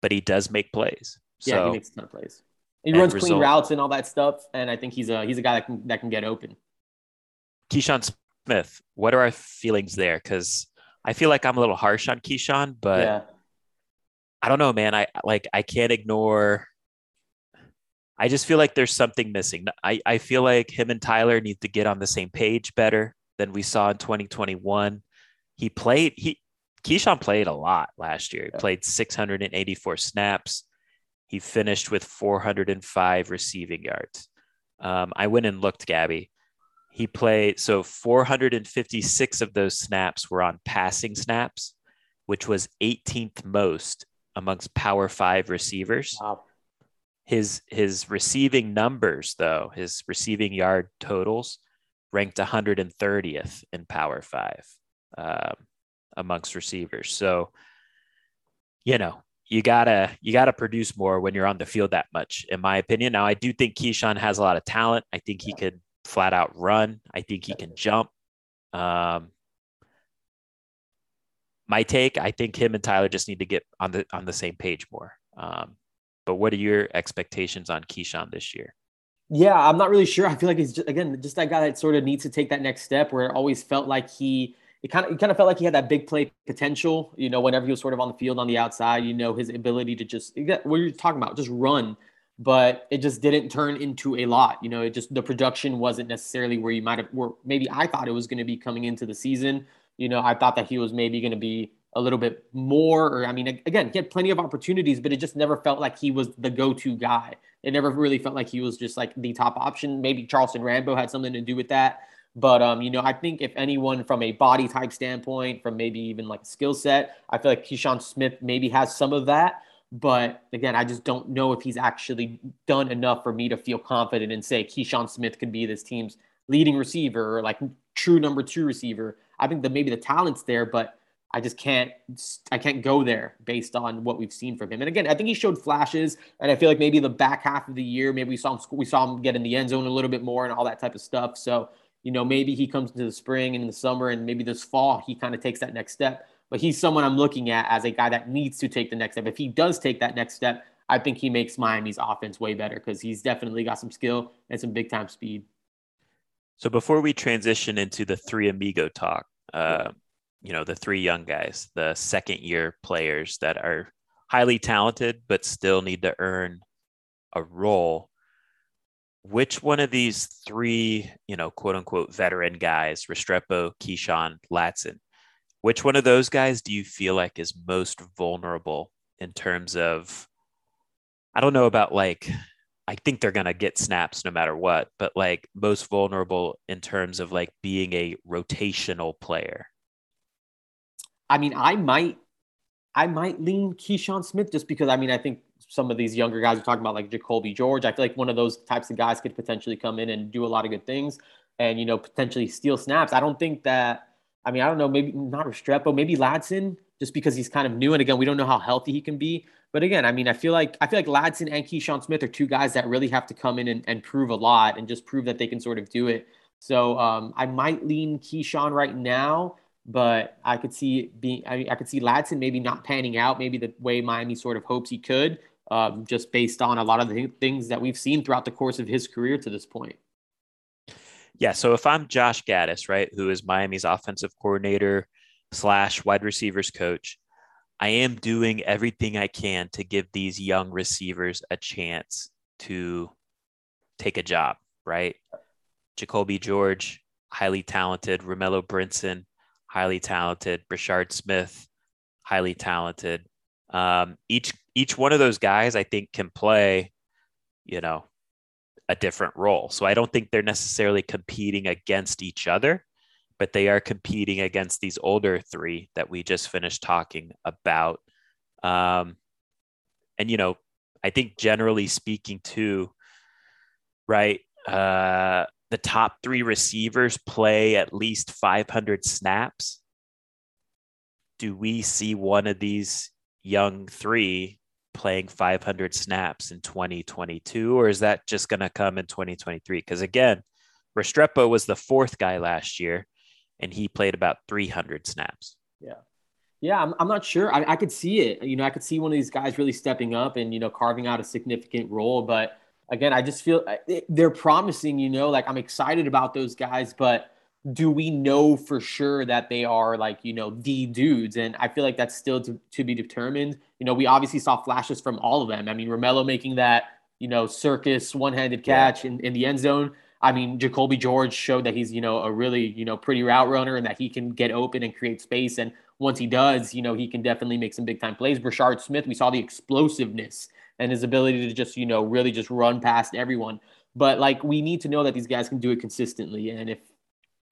but he does make plays. Yeah, he makes a ton of plays. He runs result, clean routes and all that stuff, and I think he's a he's a guy that can that can get open. Keyshawn Smith, what are our feelings there? Because I feel like I'm a little harsh on Keyshawn, but yeah. I don't know, man. I like I can't ignore. I just feel like there's something missing. I, I feel like him and Tyler need to get on the same page better than we saw in 2021. He played he Keyshawn played a lot last year. He yeah. played 684 snaps. He finished with 405 receiving yards. Um, I went and looked, Gabby. He played so 456 of those snaps were on passing snaps, which was 18th most amongst Power Five receivers. Wow. His his receiving numbers, though, his receiving yard totals ranked 130th in Power Five um, amongst receivers. So, you know, you gotta you gotta produce more when you're on the field that much, in my opinion. Now, I do think Keyshawn has a lot of talent. I think he could flat out run. I think he can jump. Um, my take, I think him and Tyler just need to get on the on the same page more. Um, but what are your expectations on Keyshawn this year? Yeah, I'm not really sure. I feel like he's just, again just that guy that sort of needs to take that next step. Where it always felt like he it kind of it kind of felt like he had that big play potential. You know, whenever he was sort of on the field on the outside, you know, his ability to just what are you're talking about, just run. But it just didn't turn into a lot. You know, it just the production wasn't necessarily where you might have. Where maybe I thought it was going to be coming into the season. You know, I thought that he was maybe going to be a little bit more. Or I mean, again, he had plenty of opportunities, but it just never felt like he was the go-to guy. It never really felt like he was just like the top option. Maybe Charleston Rambo had something to do with that. But um, you know, I think if anyone from a body type standpoint, from maybe even like skill set, I feel like Keyshawn Smith maybe has some of that. But again, I just don't know if he's actually done enough for me to feel confident and say Keyshawn Smith could be this team's leading receiver or like true number two receiver. I think that maybe the talent's there, but I just can't I can't go there based on what we've seen from him. And again, I think he showed flashes, and I feel like maybe the back half of the year, maybe we saw him we saw him get in the end zone a little bit more and all that type of stuff. So you know, maybe he comes into the spring and in the summer and maybe this fall he kind of takes that next step. But he's someone I'm looking at as a guy that needs to take the next step. If he does take that next step, I think he makes Miami's offense way better because he's definitely got some skill and some big time speed. So before we transition into the three amigo talk, uh, you know, the three young guys, the second year players that are highly talented but still need to earn a role which one of these three, you know, quote unquote veteran guys, Restrepo, Keyshawn, Ladson, which one of those guys do you feel like is most vulnerable in terms of, I don't know about like, I think they're going to get snaps no matter what, but like most vulnerable in terms of like being a rotational player? I mean, I might, I might lean Keyshawn Smith just because I mean, I think some of these younger guys are talking about, like Jacoby George. I feel like one of those types of guys could potentially come in and do a lot of good things and, you know, potentially steal snaps. I don't think that, I mean, I don't know, maybe not Restrepo, maybe Ladson, just because he's kind of new. And again, we don't know how healthy he can be. But again, I mean, I feel like I feel like Ladson and Keyshawn Smith are two guys that really have to come in and, and prove a lot and just prove that they can sort of do it. So um, I might lean Keyshawn right now, but I could see being I, mean, I could see Ladson maybe not panning out, maybe the way Miami sort of hopes he could, um, just based on a lot of the things that we've seen throughout the course of his career to this point. Yeah. So if I'm Josh Gattis, right, who is Miami's offensive coordinator slash wide receivers coach, I am doing everything I can to give these young receivers a chance to take a job, right? Jacoby George, highly talented. Romello Brinson, highly talented. Brashard Smith, highly talented. Um, each each one of those guys, I think, can play, you know, a different role. So I don't think they're necessarily competing against each other but they are competing against these older three that we just finished talking about. Um, and, you know, I think generally speaking, too, right? Uh, the top three receivers play at least 500 snaps. Do we see one of these young three playing 500 snaps in 2022, or is that just going to come in 2023? Because again, Restrepo was the fourth guy last year and he played about 300 snaps. Yeah. Yeah, I'm, I'm not sure. I, I could see it. You know, I could see one of these guys really stepping up and, you know, carving out a significant role. But again, I just feel they're promising, you know, like I'm excited about those guys, but do we know for sure that they are like, you know, the dudes? And I feel like that's still to, to be determined. You know, we obviously saw flashes from all of them. I mean, Romello making that, you know, circus one handed catch yeah. in, in the end zone. I mean, Jacoby George showed that he's, you know, a really, you know, pretty route runner and that he can get open and create space. And once he does, you know, he can definitely make some big time plays. Brashard Smith, we saw the explosiveness and his ability to just, you know, really just run past everyone. But like we need to know that these guys can do it consistently. And if,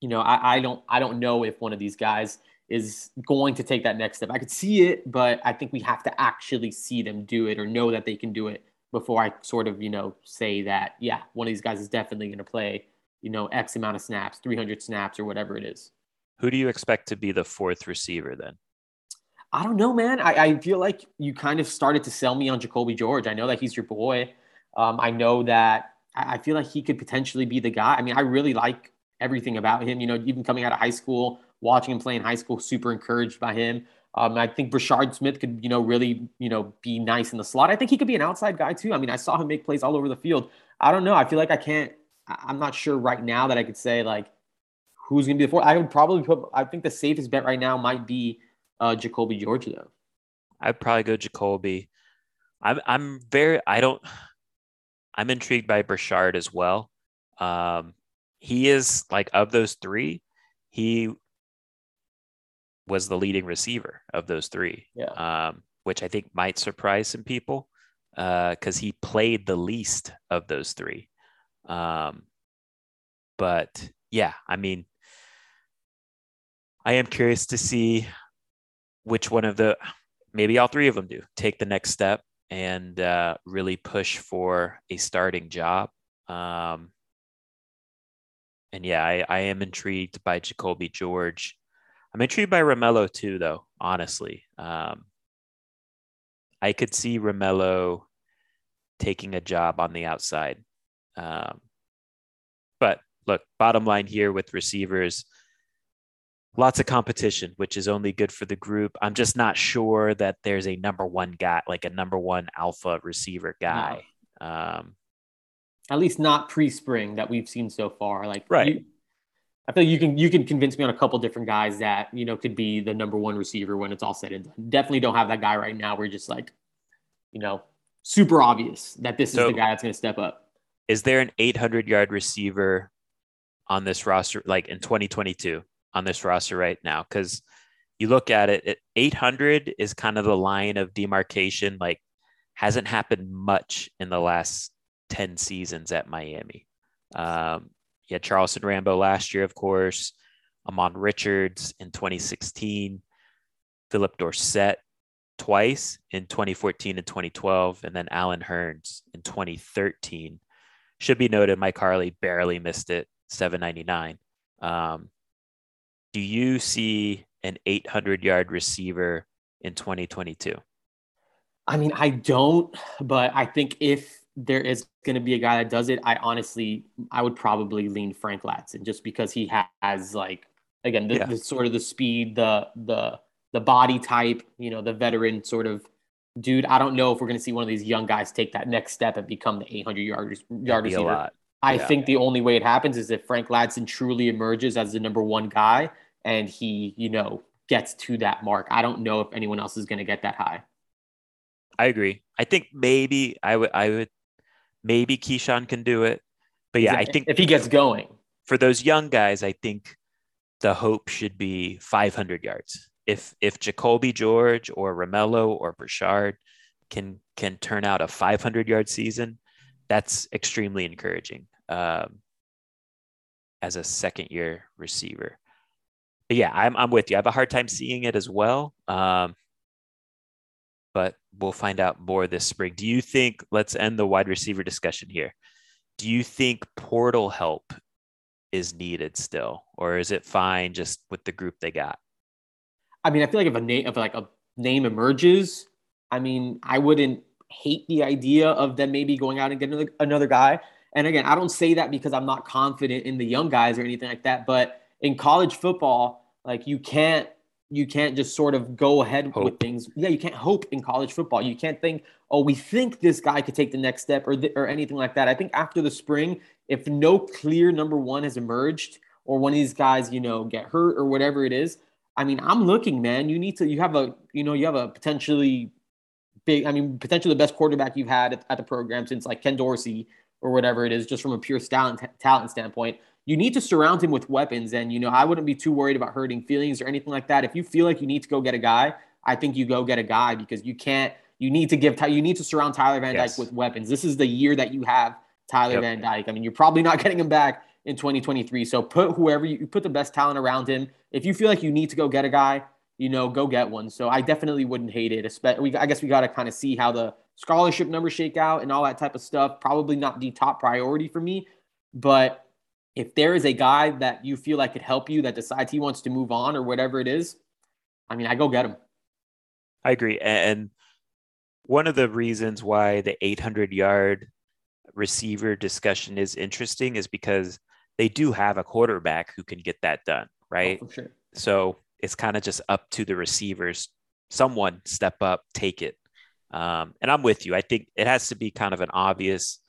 you know, I, I don't I don't know if one of these guys is going to take that next step. I could see it, but I think we have to actually see them do it or know that they can do it before I sort of, you know, say that, yeah, one of these guys is definitely going to play, you know, X amount of snaps, 300 snaps or whatever it is. Who do you expect to be the fourth receiver then? I don't know, man. I, I feel like you kind of started to sell me on Jacoby George. I know that he's your boy. Um, I know that I, I feel like he could potentially be the guy. I mean, I really like everything about him. You know, even coming out of high school, watching him play in high school, super encouraged by him. Um, I think Brashard Smith could, you know, really, you know, be nice in the slot. I think he could be an outside guy too. I mean, I saw him make plays all over the field. I don't know. I feel like I can't. I'm not sure right now that I could say like who's going to be the fourth. I would probably put. I think the safest bet right now might be uh, Jacoby George though. I'd probably go Jacoby. I'm I'm very. I don't. I'm intrigued by Brashard as well. Um, he is like of those three, he was the leading receiver of those three. Yeah. Um, which I think might surprise some people uh because uh, he played the least of those three. Um, but yeah, I mean, I am curious to see which one of the maybe all three of them do take the next step and uh, really push for a starting job. Um, and yeah, I, I am intrigued by Jacoby George. I'm intrigued by Romello too, though. Honestly, um, I could see Romello taking a job on the outside. Um, but look, bottom line here with receivers, lots of competition, which is only good for the group. I'm just not sure that there's a number one guy, like a number one alpha receiver guy. No. Um, At least not pre-spring that we've seen so far. Like right. You, I feel like you can you can convince me on a couple different guys that you know could be the number one receiver when it's all said and done. Definitely don't have that guy right now. We're just like, you know, super obvious that this so, is the guy that's going to step up. Is there an 800 yard receiver on this roster, like in 2022, on this roster right now? Because you look at it, it 800 is kind of the line of demarcation. Like, hasn't happened much in the last 10 seasons at Miami. Um, you had Charleston Rambo last year, of course, Ahmmon Richards in 2016, Phillip Dorsett twice in 2014 and 2012, and then Allen Hurns in 2013. Should be noted, Mike Harley barely missed it, 799. Um, do you see an 800 yard receiver in 2022? I mean, I don't, but I think if there is going to be a guy that does it, I honestly, I would probably lean Frank Ladson just because he has like again, the, Yeah. the sort of the speed, the the the body type, you know, the veteran sort of dude. I don't know if we're going to see one of these young guys take that next step and become the 800 yard yard receiver. I Yeah. think the only way it happens is if Frank Ladson truly emerges as the number one guy and he, you know, gets to that mark. I don't know if anyone else is going to get that high. I agree. I think maybe I would I would maybe Keyshawn can do it. But yeah, I think if he gets going, for those young guys, I think the hope should be 500 yards. If if Jacoby George or Romello or Brashard can can turn out a 500 yard season, that's extremely encouraging um, as a second year receiver. Yeah, I'm I'm with you. I have a hard time seeing it as well. Um, but we'll find out more this spring. Do you think? Let's end the wide receiver discussion here. Do you think portal help is needed still, or is it fine just with the group they got? I mean, I feel like if a name, if like a name emerges, I mean, I wouldn't hate the idea of them maybe going out and getting another, another guy. And again, I don't say that because I'm not confident in the young guys or anything like that. But in college football, like you can't you can't just sort of go ahead with things. Yeah, you can't hope in college football. You can't think, oh, we think this guy could take the next step or th- or anything like that. I think after the spring, if no clear number one has emerged, or one of these guys, you know, get hurt or whatever it is, I mean, I'm looking, man. You need to. You have a, you know, you have a potentially big. I mean, potentially the best quarterback you've had at, at the program since like Ken Dorsey or whatever it is, just from a pure talent talent standpoint. You need to surround him with weapons, and you know, I wouldn't be too worried about hurting feelings or anything like that. If you feel like you need to go get a guy, I think you go get a guy because you can't. You need to give. Ty- You need to surround Tyler Van Yes. Dyke with weapons. This is the year that you have Tyler Yep. Van Dyke. I mean, you're probably not getting him back in 2023. So put whoever you, you put the best talent around him. If you feel like you need to go get a guy, you know, go get one. So I definitely wouldn't hate it. I guess we got to kind of see how the scholarship numbers shake out and all that type of stuff. Probably not the top priority for me, but if there is a guy that you feel like could help you that decides he wants to move on or whatever it is, I mean, I go get him. I agree. And one of the reasons why the 800 yard receiver discussion is interesting is because they do have a quarterback who can get that done, right? Oh, for sure. So it's kind of just up to the receivers. Someone step up, take it. Um, and I'm with you. I think it has to be kind of an obvious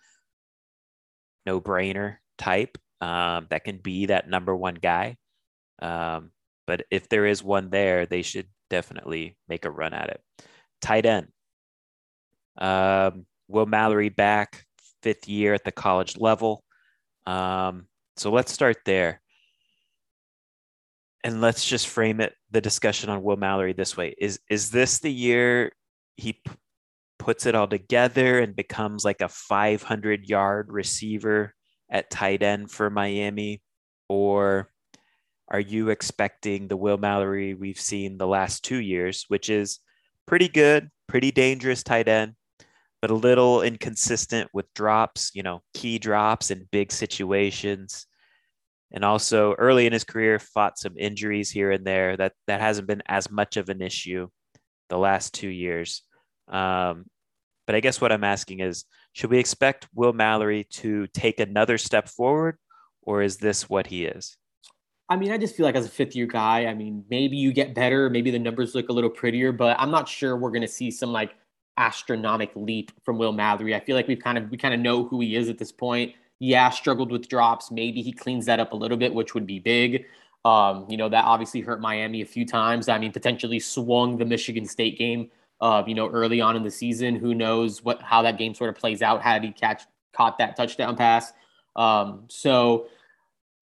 no brainer type um, that can be that number one guy. Um, but if there is one there, they should definitely make a run at it. Tight end. Um, Will Mallory back fifth year at the college level. Um, so let's start there. And let's just frame it the discussion on Will Mallory this way. Is is this the year he p- puts it all together and becomes like a 500 yard receiver at tight end for Miami? Or are you expecting the Will Mallory we've seen the last two years, which is pretty good, pretty dangerous tight end, but a little inconsistent with drops, you know, key drops in big situations. And also early in his career, fought some injuries here and there. That that hasn't been as much of an issue the last two years. Um, but I guess what I'm asking is, should we expect Will Mallory to take another step forward, or is this what he is? I mean, I just feel like as a fifth year guy, I mean, maybe you get better, maybe the numbers look a little prettier, but I'm not sure we're going to see some like astronomical leap from Will Mallory. I feel like we've kind of we kind of know who he is at this point. Yeah, struggled with drops. Maybe he cleans that up a little bit, which would be big. Um, you know, that obviously hurt Miami a few times. I mean, potentially swung the Michigan State game uh, you know, early on in the season. Who knows what how that game sort of plays out had he catch caught that touchdown pass. Um, so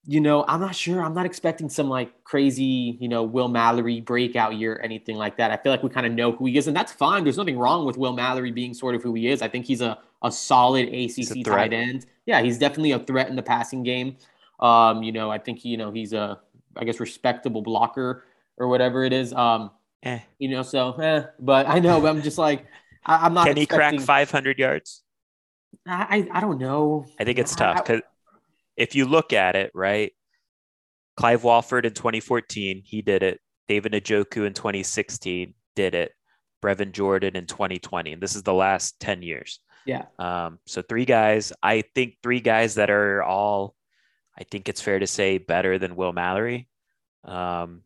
you know, I'm not sure. I'm not expecting some like crazy, you know, Will Mallory breakout year or anything like that. I feel like we kind of know who he is, and that's fine. There's nothing wrong with Will Mallory being sort of who he is. I think he's a a solid ACC a tight end. Yeah, he's definitely a threat in the passing game. Um, you know, I think you know he's a, I guess, respectable blocker or whatever it is. Um, Eh. you know, so eh, but I know, but I'm just like, I, I'm not. Can he crack 500 yards? I, I I don't know. I think it's tough because if you look at it, right, Clive Walford in 2014, he did it. David Njoku in 2016 did it. Brevin Jordan in 2020. And this is the last 10 years. Yeah. Um, so three guys, I think three guys that are all, I think it's fair to say, better than Will Mallory. Um,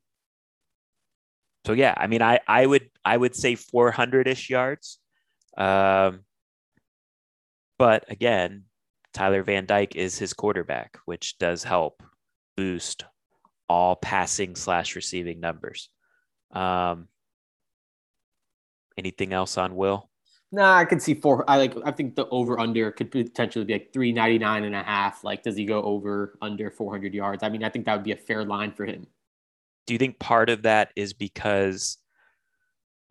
so yeah, I mean, I I would I would say 400 ish yards. Um, but again, Tyler Van Dyke is his quarterback, which does help boost all passing slash receiving numbers. Um, anything else on Will? Nah, I could see four. I like. I think the over under could potentially be like 399 and a half. Like, does he go over under 400 yards? I mean, I think that would be a fair line for him. Do you think part of that is because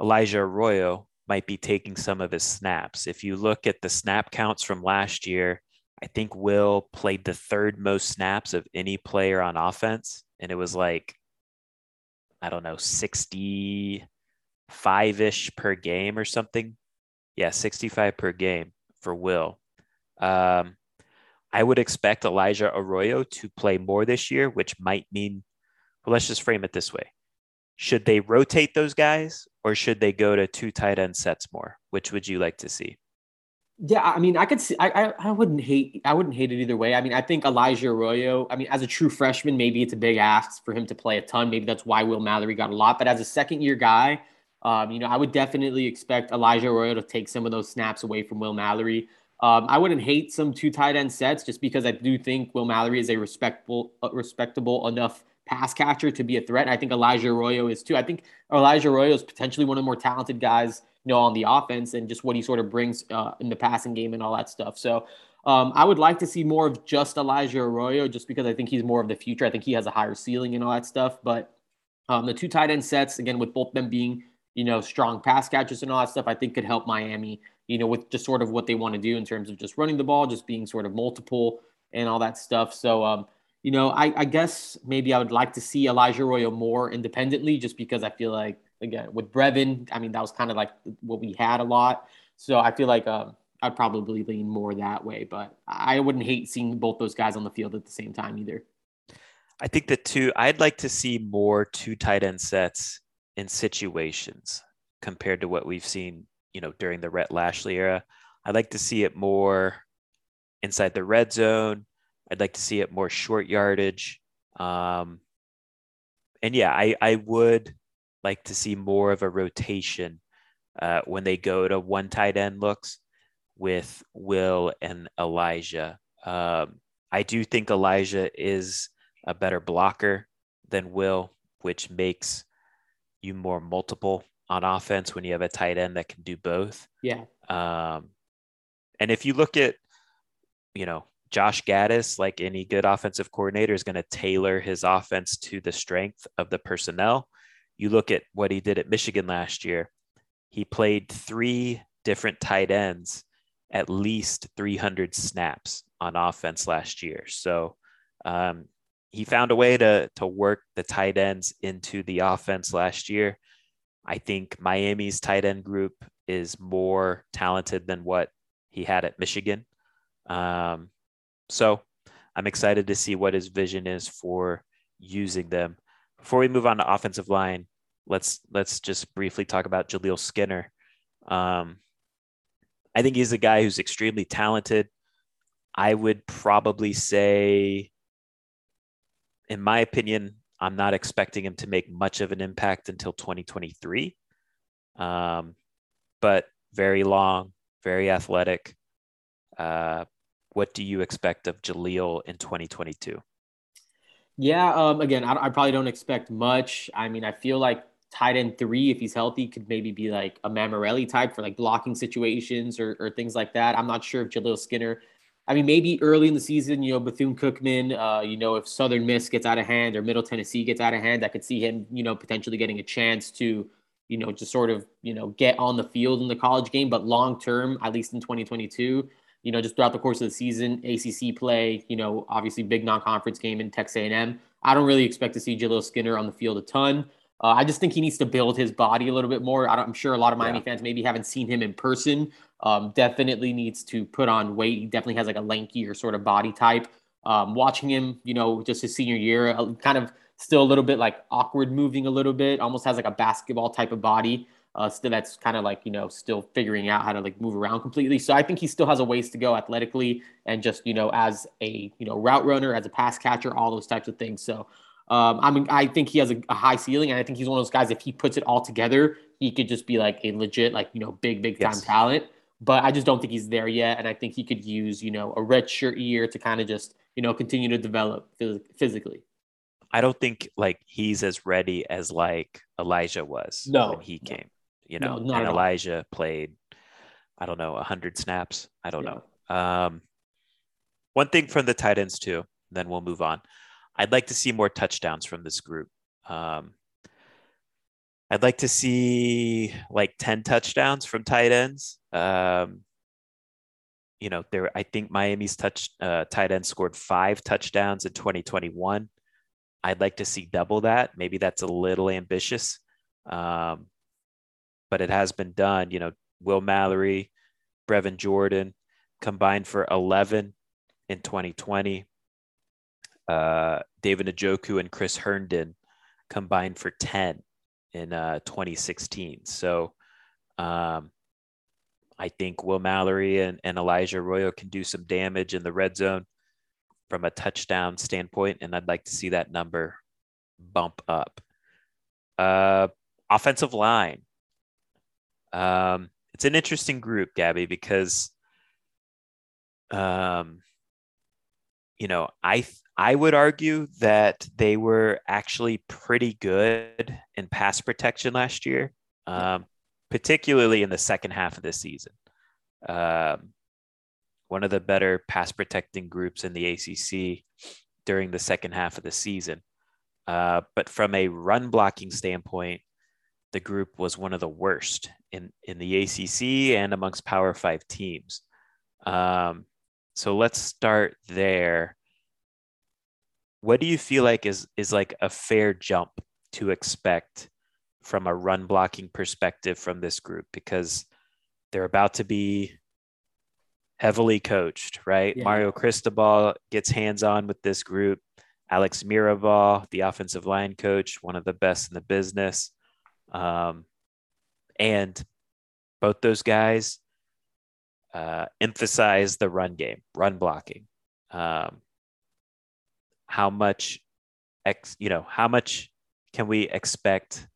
Elijah Arroyo might be taking some of his snaps? If you look at the snap counts from last year, I think Will played the third most snaps of any player on offense. And it was like, I don't know, 65 ish per game or something. Yeah, 65 per game for Will. Um, I would expect Elijah Arroyo to play more this year, which might mean, well, let's just frame it this way. Should they rotate those guys or should they go to two tight end sets more? Which would you like to see? Yeah, I mean, I could see. I, I, I wouldn't hate. I wouldn't hate it either way. I mean, I think Elijah Arroyo. I mean, as a true freshman, maybe it's a big ask for him to play a ton. Maybe that's why Will Mallory got a lot. But as a second year guy, um, you know, I would definitely expect Elijah Arroyo to take some of those snaps away from Will Mallory. Um, I wouldn't hate some two tight end sets just because I do think Will Mallory is a respectable, uh, respectable enough pass catcher to be a threat. I think Elijah Arroyo is too. I think Elijah Arroyo is potentially one of the more talented guys you know, on the offense and just what he sort of brings uh, in the passing game and all that stuff. So um, I would like to see more of just Elijah Arroyo just because I think he's more of the future. I think he has a higher ceiling and all that stuff. But um, the two tight end sets, again, with both them being, you know, strong pass catchers and all that stuff, I think could help Miami, you know, with just sort of what they want to do in terms of just running the ball, just being sort of multiple and all that stuff. So, um, you know, I, I guess maybe I would like to see Elijah Arroyo more independently just because I feel like again with Brevin. I mean, that was kind of like what we had a lot. So I feel like um, I'd probably lean more that way, but I wouldn't hate seeing both those guys on the field at the same time either. I think the two, I'd like to see more two tight end sets in situations compared to what we've seen, you know, during the Rhett Lashlee era. I'd like to see it more inside the red zone. I'd like to see it more short yardage. Um, and yeah, I, I would like to see more of a rotation uh, when they go to one tight end looks with Will and Elijah. Um, I do think Elijah is a better blocker than Will, which makes you more multiple on offense when you have a tight end that can do both. Yeah. Um, and if you look at, you know, Josh Gattis, like any good offensive coordinator, is going to tailor his offense to the strength of the personnel you look at what he did at Michigan last year, he played three different tight ends at least 300 snaps on offense last year. So um, he found a way to, to work the tight ends into the offense last year. I think Miami's tight end group is more talented than what he had at Michigan. Um, so I'm excited to see what his vision is for using them. Before we move on to offensive line, let's let's just briefly talk about Jaleel Skinner. Um, I think he's a guy who's extremely talented. I would probably say, in my opinion, I'm not expecting him to make much of an impact until 2023. Um, but very long, very athletic. Uh, what do you expect of Jaleel in 2022? Yeah, um, again, I, I, probably don't expect much. I mean, I feel like tight end three, if he's healthy, could maybe be like a Mammarelli type for like blocking situations or, or things like that. I'm not sure if Jaleel Skinner, I mean, maybe early in the season, you know, Bethune Cookman, uh, you know, if Southern Miss gets out of hand or Middle Tennessee gets out of hand, I could see him, you know, potentially getting a chance to, you know, just sort of, you know, get on the field in the college game. But long term, at least in 2022, you know, just throughout the course of the season, ACC play, you know, obviously big non-conference game in Texas A&M. I don't really expect to see Jaleel Skinner on the field a ton. Uh, I just think he needs to build his body a little bit more. I am sure a lot of Miami yeah. fans maybe haven't seen him in person. Um, definitely needs to put on weight. He definitely has like a lankier sort of body type. Um, watching him, you know, just his senior year, uh, kind of still a little bit like awkward moving a little bit, almost has like a basketball type of body. Uh, still, that's kind of like you know still figuring out how to like move around completely. So I think he still has a ways to go athletically and just you know as a you know route runner, as a pass catcher, all those types of things. So Um, I mean, I think he has a, a, high ceiling, and I think he's one of those guys. If he puts it all together, he could just be like a legit, like you know, big, big time yes. talent. But I just don't think he's there yet, and I think he could use you know a redshirt year to kind of just you know continue to develop phys- physically. I don't think like he's as ready as like Elijah was no, when he came. You know, no, and Elijah played, I don't know, hundred snaps. I don't yeah. know. Um, one thing from the tight ends too, then we'll move on. I'd like to see more touchdowns from this group. Um, I'd like to see like 10 touchdowns from tight ends. Um, you know, there, I think Miami's touch uh, tight end scored five touchdowns in 2021. I'd like to see double that. Maybe that's a little ambitious, um, but it has been done. You know, Will Mallory, Brevin Jordan combined for 11 in 2020. Uh, David Njoku and Chris Herndon combined for 10 in uh, 2016. So um, I think Will Mallory and, and Elijah Arroyo can do some damage in the red zone from a touchdown standpoint, and I'd like to see that number bump up. Uh, offensive line. Um, it's an interesting group, Gabby, because um, you know, I I would argue that they were actually pretty good in pass protection last year, um, particularly in the second half of the season. Um, one of the better pass protecting groups in the ACC during the second half of the season. Uh, but from a run blocking standpoint, the group was one of the worst in, in the ACC and amongst Power Five teams. Um, so let's start there. What do you feel like is is like a fair jump to expect from a run blocking perspective from this group because they're about to be heavily coached, right? Yeah. Mario Cristobal gets hands on with this group. Alex Mirabal, the offensive line coach, one of the best in the business. Um, and both those guys uh, emphasize the run game, run blocking. Um, how much, ex, you know, how much can we expect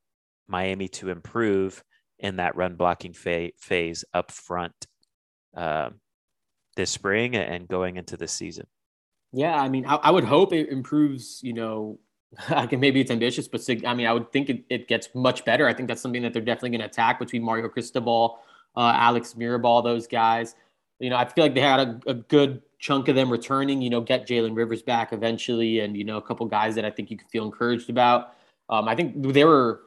Miami to improve in that run blocking fa- phase up front um, this spring and going into the season? Yeah, I mean, I, I, would hope it improves. You know, I can maybe it's ambitious, but I mean, I would think it, it gets much better. I think that's something that they're definitely going to attack between Mario Cristobal uh, Alex Mirabal, those guys. You know, I feel like they had a, a good chunk of them returning. You know, get Jalen Rivers back eventually, and you know, a couple guys that I think you can feel encouraged about. Um, I think they were.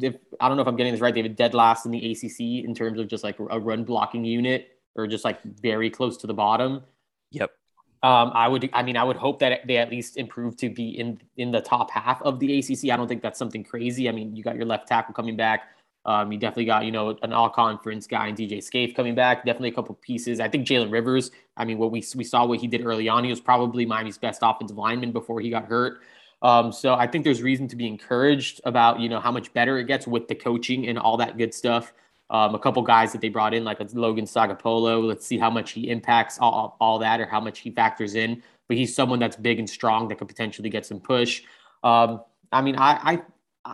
If, I don't know if I'm getting this right. They were dead last in the ACC in terms of just like a run blocking unit, or just like very close to the bottom. Yep. Um, I would. I mean, I would hope that they at least improve to be in in the top half of the ACC. I don't think that's something crazy. I mean, you got your left tackle coming back. Um, you definitely got, you know, an all conference guy and DJ Scaife coming back. Definitely a couple pieces. I think Jalen Rivers, I mean, what we, we saw what he did early on, he was probably Miami's best offensive lineman before he got hurt. Um, so I think there's reason to be encouraged about, you know, how much better it gets with the coaching and all that good stuff. Um, a couple guys that they brought in, like Logan Sagapolu. Let's see how much he impacts all, all that or how much he factors in. But he's someone that's big and strong that could potentially get some push. Um, I mean, I, I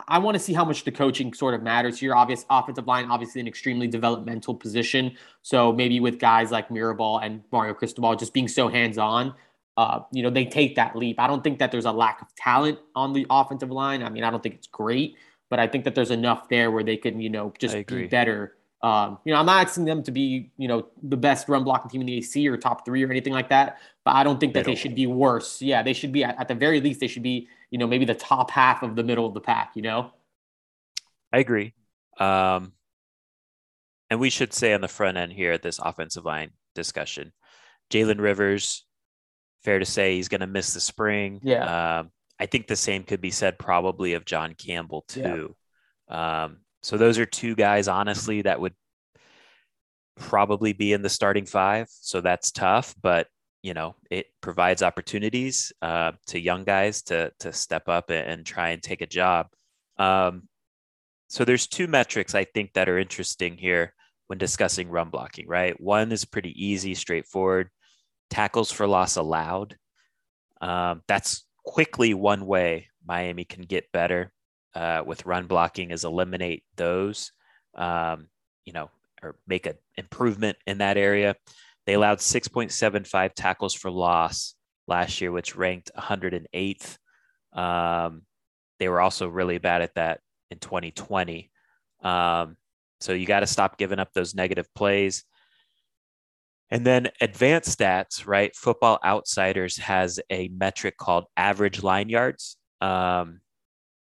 I want to see how much the coaching sort of matters here. Obvious offensive line, obviously an extremely developmental position. So maybe with guys like Mirabal and Mario Cristobal just being so hands-on, uh, you know, they take that leap. I don't think that there's a lack of talent on the offensive line. I mean, I don't think it's great, but I think that there's enough there where they can, you know, just be better. Um, you know, I'm not asking them to be, you know, the best run blocking team in the AC or top three or anything like that, but I don't think that they, they should be worse. Yeah, they should be at, at the very least they should be you know, maybe the top half of the middle of the pack, you know? I agree. Um, and we should say on the front end here at this offensive line discussion, Jalen Rivers, fair to say he's going to miss the spring. Yeah. Um, I think the same could be said probably of John Campbell too. Yeah. Um, so those are two guys, honestly, that would probably be in the starting five. So that's tough, but you know it provides opportunities uh, to young guys to to step up and, try and take a job. Um, so there's two metrics I think that are interesting here when discussing run blocking. Right, one is pretty easy, straightforward. Tackles for loss allowed. Um, that's quickly one way Miami can get better uh, with run blocking is eliminate those, um, you know, or make an improvement in that area. They allowed 6.75 tackles for loss last year, which ranked 108th. Um, they were also really bad at that in 2020. Um, so you got to stop giving up those negative plays. And then advanced stats, right? Football Outsiders has a metric called average line yards, um,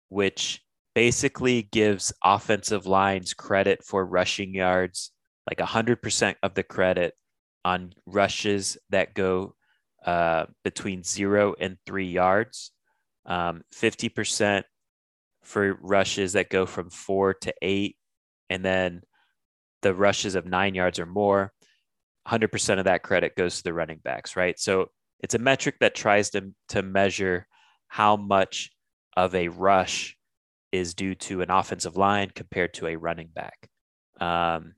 which basically gives offensive lines credit for rushing yards, like 100% of the credit on rushes that go uh, between zero and three yards, um, 50% for rushes that go from four to eight, and then the rushes of nine yards or more, 100% of that credit goes to the running backs, right? So it's a metric that tries to, to measure how much of a rush is due to an offensive line compared to a running back. Um,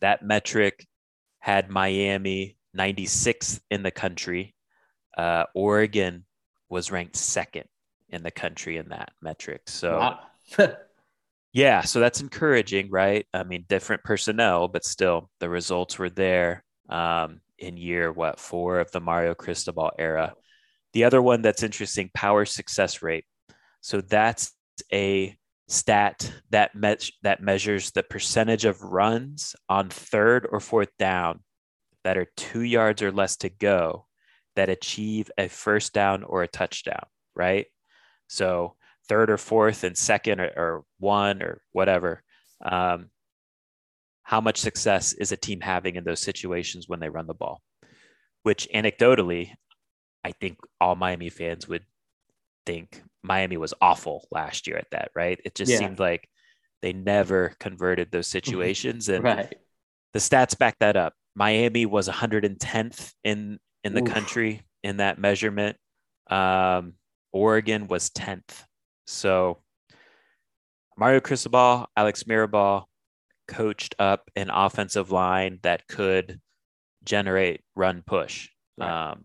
that metric had Miami 96th in the country. Uh, Oregon was ranked second in the country in that metric. So, wow. yeah, so that's encouraging, right? I mean, different personnel, but still the results were there um, in year, what, four of the Mario Cristobal era. The other one that's interesting power success rate. So that's a stat that me- that measures the percentage of runs on third or fourth down that are two yards or less to go that achieve a first down or a touchdown, right? So third or fourth and second or, or one or whatever. Um, how much success is a team having in those situations when they run the ball? Which anecdotally, I think all Miami fans would think Miami was awful last year at that, right? It just yeah. seemed like they never converted those mm-hmm. situations. And right. the stats back that up. Miami was 110th in in the Oof. country in that measurement. Um, Oregon was 10th. So Mario Cristobal, Alex Mirabal coached up an offensive line that could generate run push. Right. Um,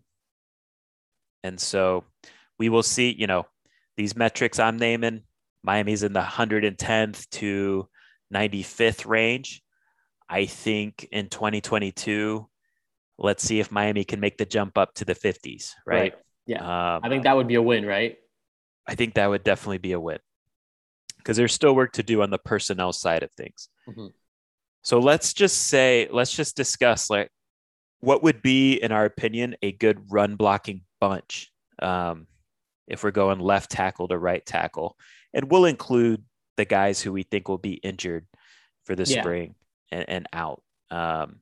and so we will see, you know, these metrics I'm naming, Miami's in the 110th to 95th range. I think in 2022, let's see if Miami can make the jump up to the 50s, right? right. Yeah. Um, I think that would be a win, right? I think that would definitely be a win because there's still work to do on the personnel side of things. Mm-hmm. So let's just say, let's just discuss like what would be, in our opinion, a good run blocking bunch. Um, if we're going left tackle to right tackle. And we'll include the guys who we think will be injured for the yeah. spring and, and out. Um,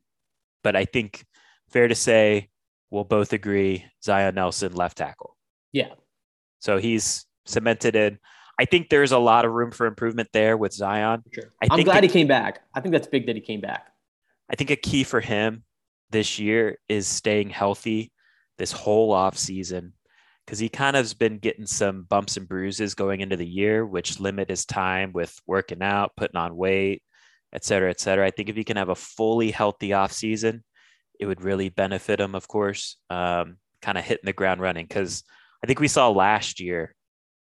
but I think fair to say we'll both agree Zion Nelson left tackle. Yeah. So he's cemented in. I think there's a lot of room for improvement there with Zion. Sure. I am glad he came back. I think that's big that he came back. I think a key for him this year is staying healthy this whole off season because he kind of has been getting some bumps and bruises going into the year, which limit his time with working out, putting on weight, et cetera, et cetera. I think if he can have a fully healthy off season, it would really benefit him, of course, um, kind of hitting the ground running. Because I think we saw last year,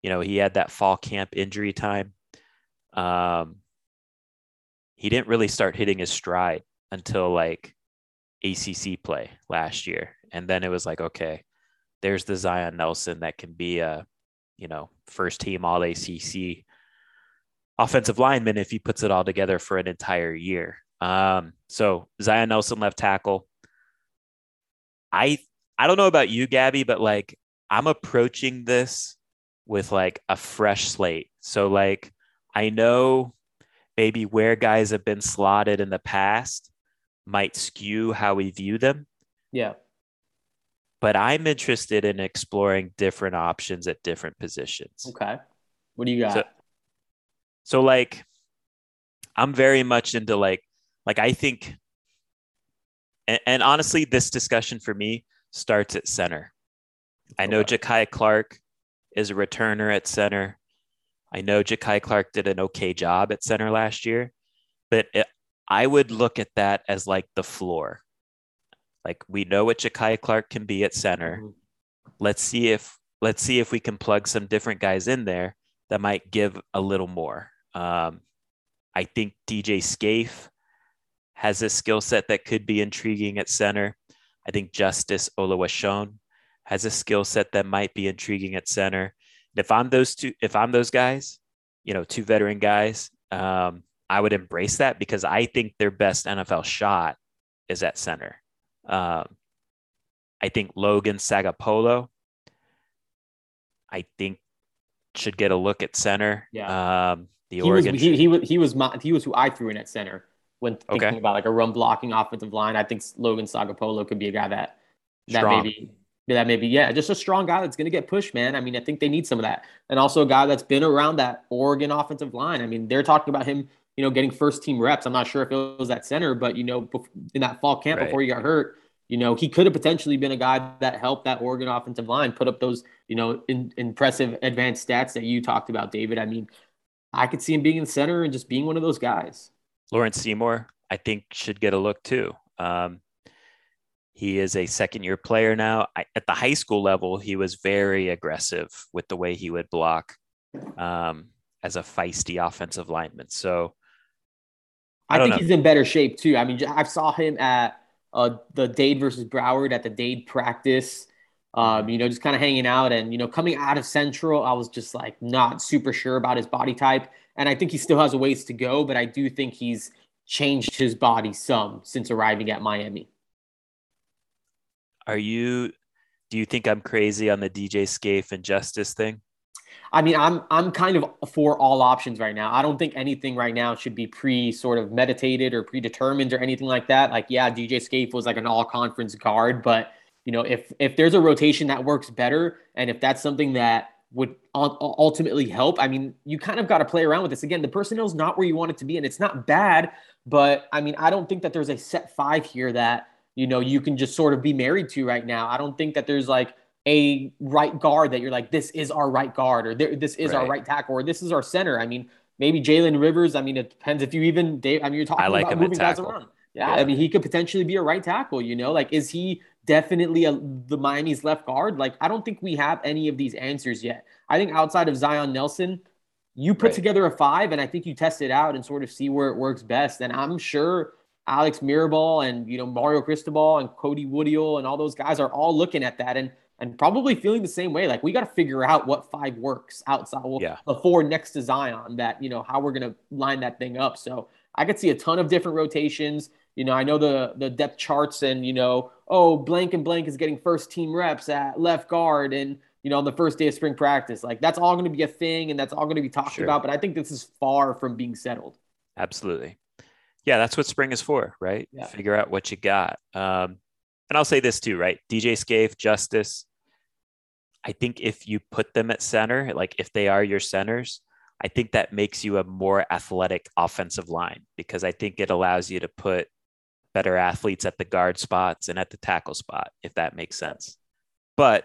you know, he had that fall camp injury time. Um, he didn't really start hitting his stride until like ACC play last year. And then it was like, okay, there's the Zion Nelson that can be a, you know, first team all ACC offensive lineman if he puts it all together for an entire year. Um, so Zion Nelson left tackle. I I don't know about you, Gabby, but like I'm approaching this with like a fresh slate. So like I know maybe where guys have been slotted in the past might skew how we view them. Yeah but I'm interested in exploring different options at different positions. Okay. What do you got? So, so like I'm very much into like like I think and, and honestly this discussion for me starts at center. I know okay. Jakai Clark is a returner at center. I know Jakai Clark did an okay job at center last year, but it, I would look at that as like the floor. Like we know what Jakai Clark can be at center. Mm-hmm. Let's see if let's see if we can plug some different guys in there that might give a little more. Um, I think DJ Scaife has a skill set that could be intriguing at center. I think Justice Oluwaseun has a skill set that might be intriguing at center. If I'm those two, if I'm those guys, you know, two veteran guys, um, I would embrace that because I think their best NFL shot is at center. Um, I think Logan Sagapolu, I think should get a look at center. Yeah. Um, the he Oregon. was he, he was he was my, he was who I threw in at center when thinking Okay. about like a run blocking offensive line. I think Logan Sagapolu could be a guy that that Strong. maybe that maybe yeah, just a strong guy that's going to get pushed, man. I mean, I think they need some of that, and also a guy that's been around that Oregon offensive line. I mean, they're talking about him, you know, getting first team reps. I'm not sure if it was at center, but you know, in that fall camp Right. before he got hurt. You know, he could have potentially been a guy that helped that Oregon offensive line put up those, you know, in, impressive advanced stats that you talked about, David. I mean, I could see him being in center and just being one of those guys. Lawrence Seymour, I think, should get a look too. Um, he is a second year player now. I, at the high school level, he was very aggressive with the way he would block um, as a feisty offensive lineman. So I I, think know. he's in better shape too. I mean, I saw him at uh, the Dade versus Broward at the Dade practice. Um, you know, just kind of hanging out and you know, coming out of Central, I was just like not super sure about his body type, and I think he still has a ways to go. But I do think he's changed his body some since arriving at Miami. Are you, do you think I'm crazy on the DJ Scaife and Justice thing? I mean, I'm I'm kind of for all options right now. I don't think anything right now should be pre sort of meditated or predetermined or anything like that. Like, yeah, DJ Scaife was like an all conference guard, but you know, if if there's a rotation that works better, and if that's something that would ul- ultimately help, I mean, you kind of got to play around with this. Again, the personnel's not where you want it to be, and it's not bad, but I mean, I don't think that there's a set five here that you know you can just sort of be married to right now. I don't think that there's like a right guard that you're like, this is our right guard, or this is our Right. right tackle, or this is our center. I mean, maybe Jalen Rivers. I mean, it depends if you even Dave. I mean, you're talking I like about moving guys around. Yeah, Yeah. I mean, he could potentially be a right tackle. You know, like is he definitely a, the Miami's left guard? Like, I don't think we have any of these answers yet. I think outside of Zion Nelson, you put Right. together a five, and I think you test it out and sort of see where it works best. And I'm sure Alex Mirabal and you know Mario Cristobal and Cody Woodiel and all those guys are all looking at that and and probably feeling the same way. Like we got to figure out what five works outside well, Yeah. the four next to Zion. That you know how we're gonna line that thing up. So I could see a ton of different rotations. You know, I know the the depth charts and you know, oh, blank and blank is getting first team reps at left guard and you know on the first day of spring practice. Like that's all going to be a thing and that's all going to be talked Sure. about. But I think this is far from being settled. Absolutely. Yeah, that's what spring is for, right? Yeah. Figure out what you got. Um, and I'll say this too, right? DJ Scaife, Justice. I think if you put them at center, like if they are your centers, I think that makes you a more athletic offensive line because I think it allows you to put better athletes at the guard spots and at the tackle spot, if that makes sense. But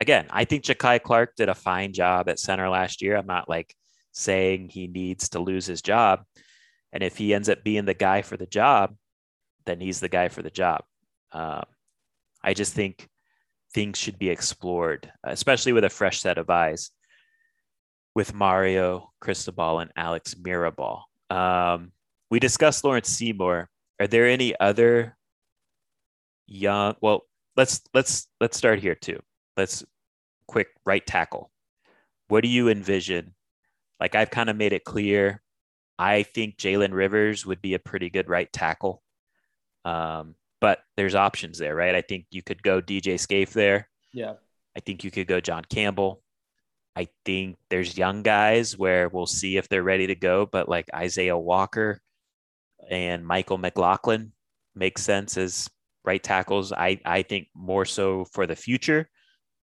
again, I think Jakai Clark did a fine job at center last year. I'm not like saying he needs to lose his job. And if he ends up being the guy for the job, then he's the guy for the job. Um, I just think things should be explored, especially with a fresh set of eyes with Mario Cristobal and Alex Mirabal. Um, we discussed Lawrence Seymour. Are there any other young? Well, let's let's let's start here too. Let's quick right tackle. What do you envision? Like I've kind of made it clear. I think Jalen Rivers would be a pretty good right tackle. Um, but there's options there, right? I think you could go DJ Scaife there. Yeah. I think you could go John Campbell. I think there's young guys where we'll see if they're ready to go, but like Issiah Walker and Michael McLaughlin make sense as right tackles. I, I think more so for the future,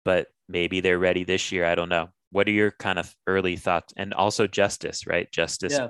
but maybe they're ready this year. I don't know. What are your kind of early thoughts? And also Justice, right? Justice Yeah.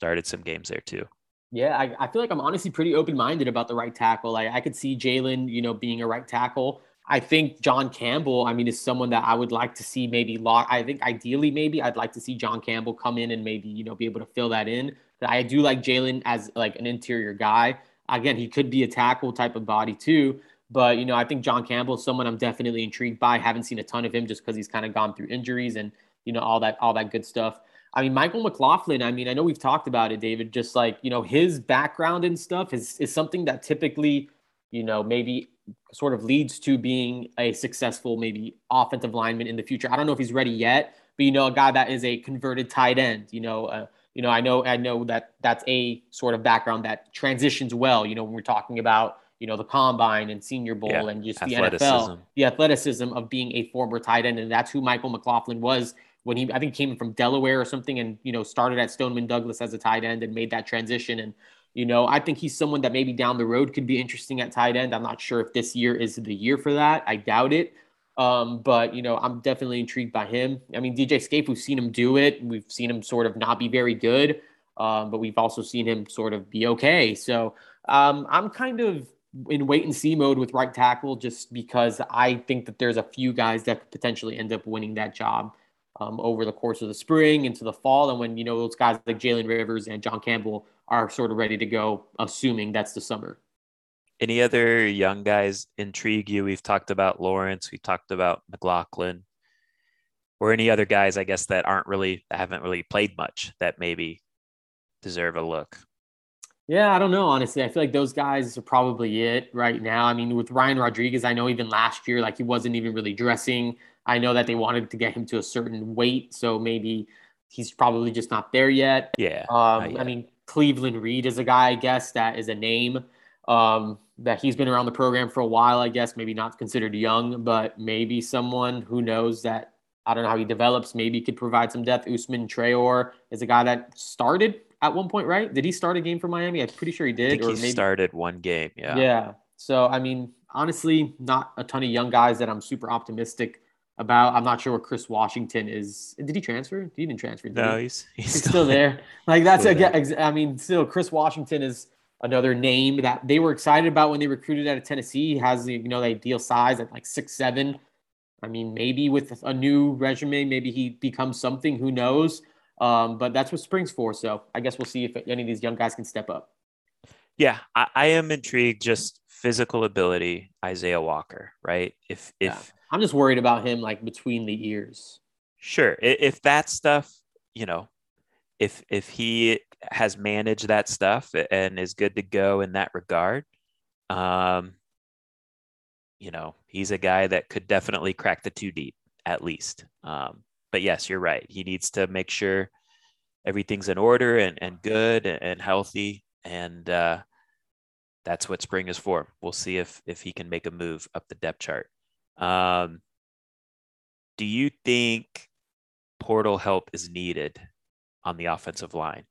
Started some games there too. Yeah, I, I feel like I'm honestly pretty open minded about the right tackle. Like I could see Jalen, you know, being a right tackle. I think John Campbell, I mean, is someone that I would like to see maybe lock. I think ideally, maybe I'd like to see John Campbell come in and maybe, you know, be able to fill that in. I do like Jalen as like an interior guy. Again, he could be a tackle type of body too. But you know, I think John Campbell is someone I'm definitely intrigued by. Haven't seen a ton of him just because he's kind of gone through injuries and you know all that all that good stuff. I mean, Michael McLaughlin. I mean, I know we've talked about it, David. Just like you know, his background and stuff is is something that typically, you know, maybe sort of leads to being a successful maybe offensive lineman in the future. I don't know if he's ready yet, but you know, a guy that is a converted tight end. You know, uh, you know, I know I know that that's a sort of background that transitions well. You know, when we're talking about you know the combine and Senior Bowl yeah, and just the NFL, the athleticism of being a former tight end, and that's who Michael McLaughlin was when he I think came from Delaware or something, and you know started at Stoneman Douglas as a tight end and made that transition. And you know I think he's someone that maybe down the road could be interesting at tight end. I'm not sure if this year is the year for that. I doubt it. Um, but you know, I'm definitely intrigued by him. I mean, DJ Scaife, we've seen him do it. We've seen him sort of not be very good, um, but we've also seen him sort of be okay. So um, I'm kind of in wait and see mode with right tackle, just because I think that there's a few guys that could potentially end up winning that job um, over the course of the spring into the fall, and when you know those guys like Jalen Rivers and John Campbell are sort of ready to go, assuming that's the summer. Any other young guys intrigue you? We've talked about Lawrence, we talked about McLaughlin, or any other guys, I guess, that aren't really that haven't really played much that maybe deserve a look. Yeah, I don't know. Honestly, I feel like those guys are probably it right now. I mean, with Ryan Rodriguez, I know even last year, like he wasn't even really dressing. I know that they wanted to get him to a certain weight, so maybe he's probably just not there yet. Yeah. Um, I mean, Cleveland Reed is a guy, I guess, that is a name. Um, that he's been around the program for a while, I guess, maybe not considered young, but maybe someone who knows that I don't know how he develops, maybe could provide some depth. Ousman Traore is a guy that started at one point, right? Did he start a game for Miami? I'm pretty sure he did. or he maybe... started one game, yeah. Yeah. So I mean, honestly, not a ton of young guys that I'm super optimistic about. I'm not sure what Chris Washington is. Did he transfer? He didn't transfer. no, he? he's, he's, he's still there. Like that's again. I mean, still Chris Washington is another name that they were excited about when they recruited out of Tennessee. He has the you know the ideal size at like six seven. I mean, maybe with a new resume, maybe he becomes something. Who knows? Um, but that's what spring's for. So I guess we'll see if any of these young guys can step up. Yeah, I, I am intrigued. Just physical ability, Issiah Walker, right? If if yeah. I'm just worried about him like between the ears. Sure, if that stuff, you know, if if he has managed that stuff and is good to go in that regard, um, you know, he's a guy that could definitely crack the two deep at least. Um, but yes, you're right. He needs to make sure everything's in order and, and good and healthy. And uh, that's what spring is for. We'll see if if he can make a move up the depth chart. Um, do you think portal help is needed on the offensive line?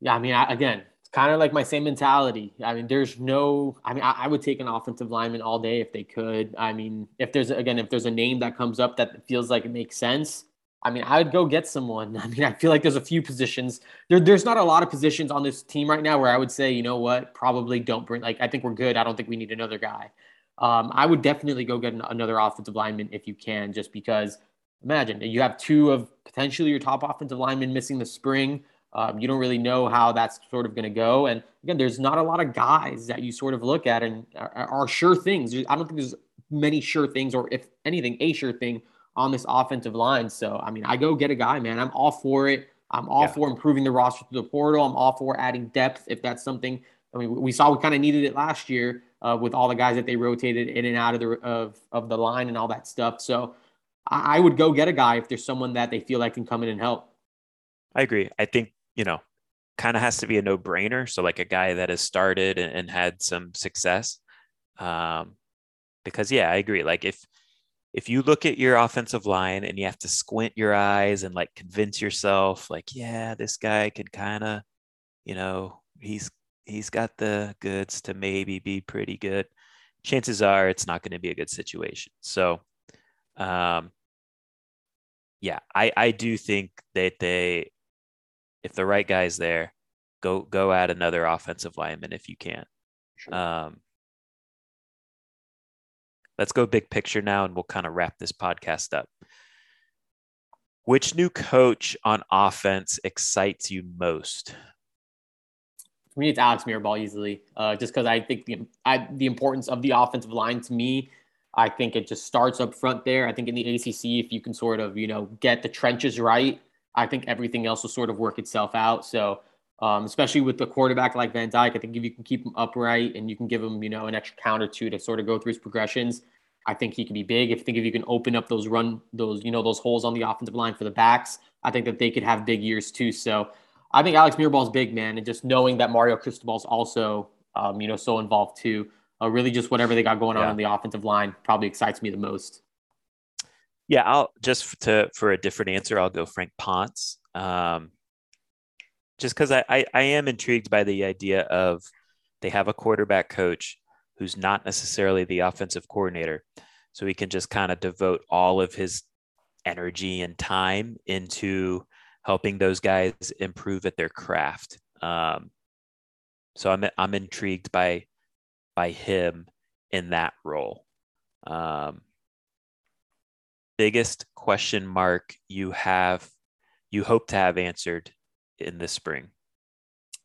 Yeah, I mean, I, again, it's kind of like my same mentality. I mean, there's no, I mean, I, I, would take an offensive lineman all day if they could. I mean, if there's, again, if there's a name that comes up that feels like it makes sense, I mean, I would go get someone. I mean, I feel like there's a few positions. There, there's not a lot of positions on this team right now where I would say, you know what, probably don't bring, like, I think we're good. I don't think we need another guy. Um, I would definitely go get another offensive lineman if you can, just because imagine you have two of potentially your top offensive linemen missing the spring. Um, you don't really know how that's sort of going to go. And again, there's not a lot of guys that you sort of look at and are, are sure things. I don't think there's many sure things, or if anything, a sure thing on this offensive line. So, I mean, I go get a guy, man. I'm all for it. I'm all yeah. for improving the roster through the portal. I'm all for adding depth if that's something. I mean, we saw we kind of needed it last year uh, with all the guys that they rotated in and out of the of of the line and all that stuff. So, I, I would go get a guy if there's someone that they feel like can come in and help. I agree. I think you know, kind of has to be a no brainer. So, like a guy that has started and, and had some success. Um, because, yeah, I agree. Like, if, if you look at your offensive line and you have to squint your eyes and like convince yourself, like, yeah, this guy could kind of, you know, he's he's got the goods to maybe be pretty good. Chances are it's not going to be a good situation. So, um, yeah, I I do think that they if the right guy's there, go go add another offensive lineman if you can. Sure. Um, let's go big picture now, and we'll kind of wrap this podcast up. Which new coach on offense excites you most? For me, it's Alex Mirabal easily, uh, just because I think the I, the importance of the offensive line to me, I think it just starts up front there. I think in the ACC, if you can sort of you know get the trenches right, I think everything else will sort of work itself out. So. Um, especially with the quarterback like Van Dyke, I think if you can keep him upright and you can give him, you know, an extra count or two to sort of go through his progressions, I think he can be big. If think if you can open up those run those you know those holes on the offensive line for the backs, I think that they could have big years too. So I think Alex Mirabal's big man, and just knowing that Mario Cristobal's also, um, you know, so involved too. Uh, really, just whatever they got going on on the offensive line probably excites me the most. Yeah, I'll just to for a different answer, I'll go Frank Ponce. Um, just because I, I I am intrigued by the idea of they have a quarterback coach who's not necessarily the offensive coordinator, so he can just kind of devote all of his energy and time into helping those guys improve at their craft. Um, so I'm I'm intrigued by by him in that role. Um, biggest question mark you have you hope to have answered in the spring?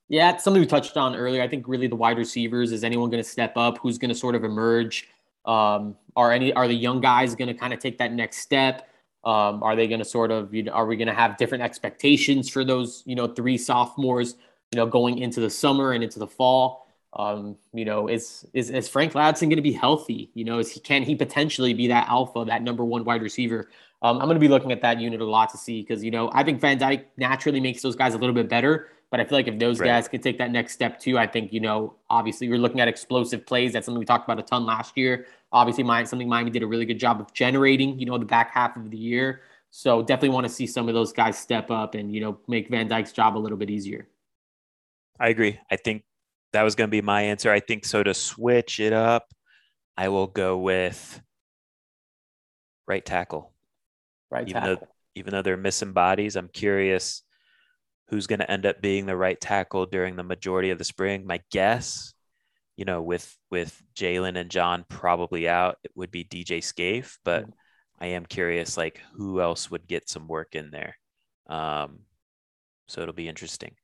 Yeah, it's something we touched on earlier. I think really the wide receivers is anyone going to step up? Who's going to sort of emerge? Um, are any are the young guys going to kind of take that next step? Um, are they going to sort of, you know, are we going to have different expectations for those, you know, three sophomores, you know, going into the summer and into the fall? Um, you know, is, is, is Frank Ladson going to be healthy? You know, is he, can he potentially be that alpha, that number one wide receiver? Um, I'm going to be looking at that unit a lot to see because, you know, I think Van Dyke naturally makes those guys a little bit better. But I feel like if those right. guys could take that next step too, I think, you know, obviously you're looking at explosive plays. That's something we talked about a ton last year. Obviously, Miami, something Miami did a really good job of generating, you know, the back half of the year. So definitely want to see some of those guys step up and, you know, make Van Dyke's job a little bit easier. I agree. I think that was going to be my answer. I think so to switch it up, I will go with right tackle. Right even tackle. Though, even though they're missing bodies, I'm curious who's going to end up being the right tackle during the majority of the spring. My guess, you know, with with Jalen and John probably out, it would be DJ Scaife, but mm-hmm. I am curious like who else would get some work in there. Um, so it'll be interesting.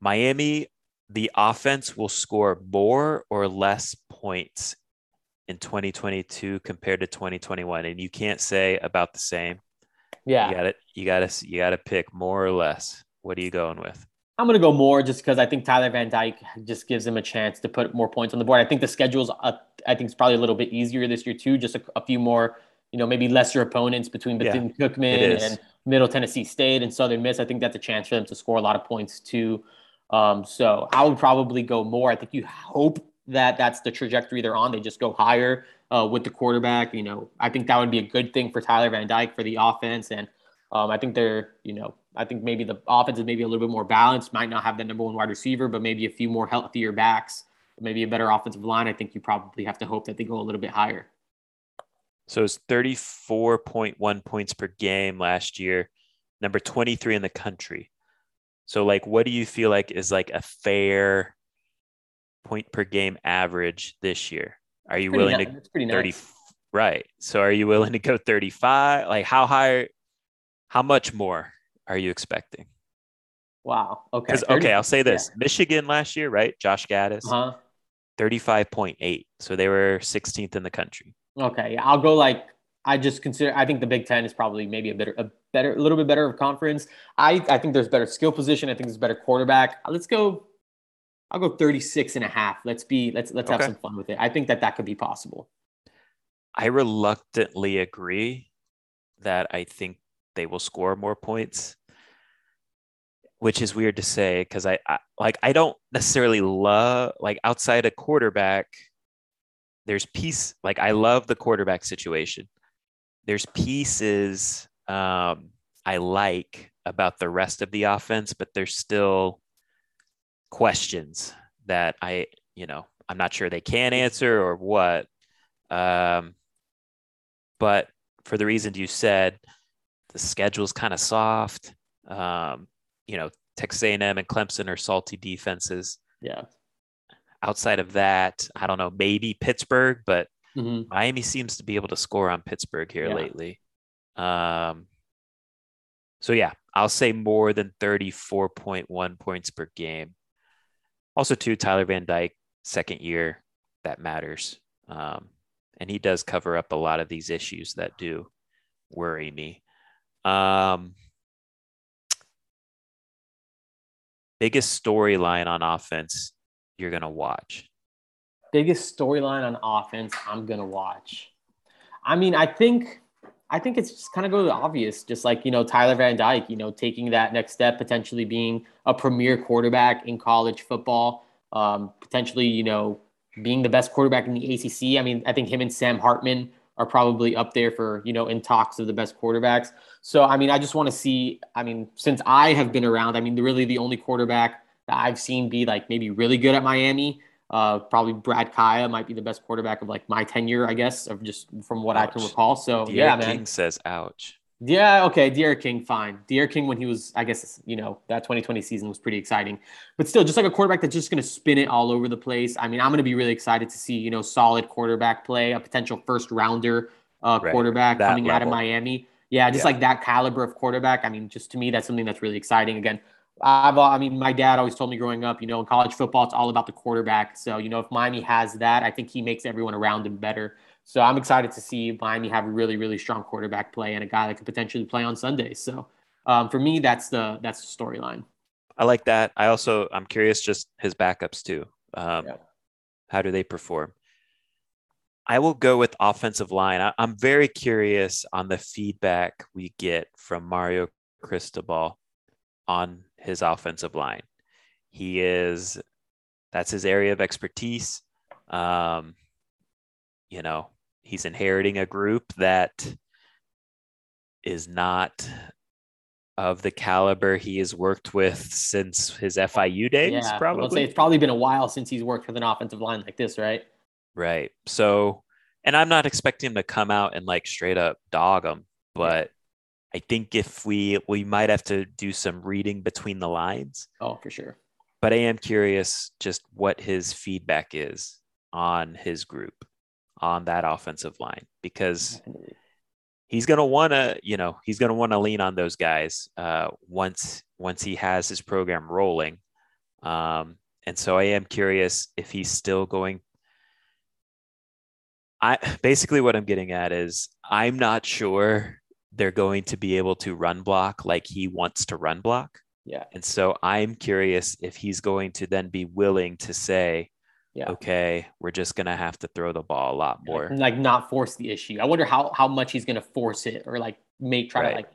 Miami, the offense will score more or less points in 2022 compared to 2021, and you can't say about the same. Yeah. You got it. You got to you got to pick more or less. What are you going with? I'm going to go more just because I think Tyler Van Dyke just gives him a chance to put more points on the board. I think the schedule's, uh, I think it's probably a little bit easier this year too. Just a, a few more, you know, maybe lesser opponents between Bethune yeah, Cookman and Middle Tennessee State and Southern Miss. I think that's a chance for them to score a lot of points too. Um, so I would probably go more. I think you hope that that's the trajectory they're on. They just go higher uh, with the quarterback. You know, I think that would be a good thing for Tyler Van Dyke for the offense. And um, I think they're, you know, I think maybe the offense is maybe a little bit more balanced. Might not have the number one wide receiver, but maybe a few more healthier backs, maybe a better offensive line. I think you probably have to hope that they go a little bit higher. So it's 34.1 points per game last year, number 23 in the country. So like what do you feel like is like a fair point per game average this year? Are you willing nice. to 30 nice. right. So are you willing to go 35? Like how high how much more are you expecting? Wow. Okay. okay, I'll say this. Yeah. Michigan last year, right? Josh Gattis. Uh-huh. 35.8. So they were 16th in the country. Okay. I'll go like I just consider I think the Big Ten is probably maybe a better a better a little bit better of conference. I I think there's better skill position. I think there's better quarterback. Let's go I'll go 36 and a half. Let's be let's let's okay. have some fun with it. I think that that could be possible. I reluctantly agree that I think they will score more points which is weird to say because I, I, like I don't necessarily love like outside a quarterback. There's piece like I love the quarterback situation. There's pieces um, I like about the rest of the offense, but there's still questions that I you know I'm not sure they can answer or what. Um, but for the reasons you said, the schedule's kind of soft. Um, you know, Texas A&M and Clemson are salty defenses. Yeah. Outside of that, I don't know, maybe Pittsburgh, but mm-hmm. Miami seems to be able to score on Pittsburgh here yeah. lately. Um, so yeah, I'll say more than 34.1 points per game. Also, too, Tyler Van Dyke, second year, that matters. Um, and he does cover up a lot of these issues that do worry me. Um, biggest storyline on offense you're going to watch? Biggest storyline on offense I'm going to watch. I mean, I think I think it's just kind of go the obvious, just like you know Tyler Van Dyke, you know, taking that next step, potentially being a premier quarterback in college football, um, potentially you know being the best quarterback in the ACC. I mean, I think him and Sam Hartman are probably up there for you know in talks of the best quarterbacks. So I mean, I just want to see. I mean, since I have been around, I mean, really the only quarterback that I've seen be like maybe really good at Miami uh, probably Brad Kaaya might be the best quarterback of like my tenure, I guess, of just from what ouch. I can recall. So yeah, man. King says, "Ouch." Yeah, okay, D'Eriq King, fine. D'Eriq King, when he was, I guess, you know, that 2020 season was pretty exciting, but still, just like a quarterback that's just going to spin it all over the place. I mean, I'm going to be really excited to see, you know, solid quarterback play, a potential first rounder uh, right. quarterback that coming level. out of Miami. Yeah, just yeah. like that caliber of quarterback. I mean, just to me, that's something that's really exciting. Again, I've, I mean, my dad always told me growing up, you know, in college football, it's all about the quarterback. So, you know, if Miami has that, I think he makes everyone around him better. So I'm excited to see Miami have a really, really strong quarterback play and a guy that could potentially play on Sundays. So um, for me, that's the that's the storyline. I like that. I also I'm curious just his backups too. Um, yeah. How do they perform? I will go with offensive line. I, I'm very curious on the feedback we get from Mario Cristobal on his offensive line. He is that's his area of expertise. Um, you know, he's inheriting a group that is not of the caliber he has worked with since his FIU days. Yeah, probably. I'll say it's probably been a while since he's worked with an offensive line like this, right? Right. So, and I'm not expecting him to come out and like straight up dog him, but I think if we we might have to do some reading between the lines. Oh, for sure. But I am curious just what his feedback is on his group on that offensive line because he's going to want to, you know, he's going to want to lean on those guys uh, once once he has his program rolling. Um, and so I am curious if he's still going I basically what I'm getting at is I'm not sure they're going to be able to run block like he wants to run block. Yeah. And so I'm curious if he's going to then be willing to say, yeah. okay, we're just gonna have to throw the ball a lot more. Like, like not force the issue. I wonder how how much he's gonna force it or like make try right. to like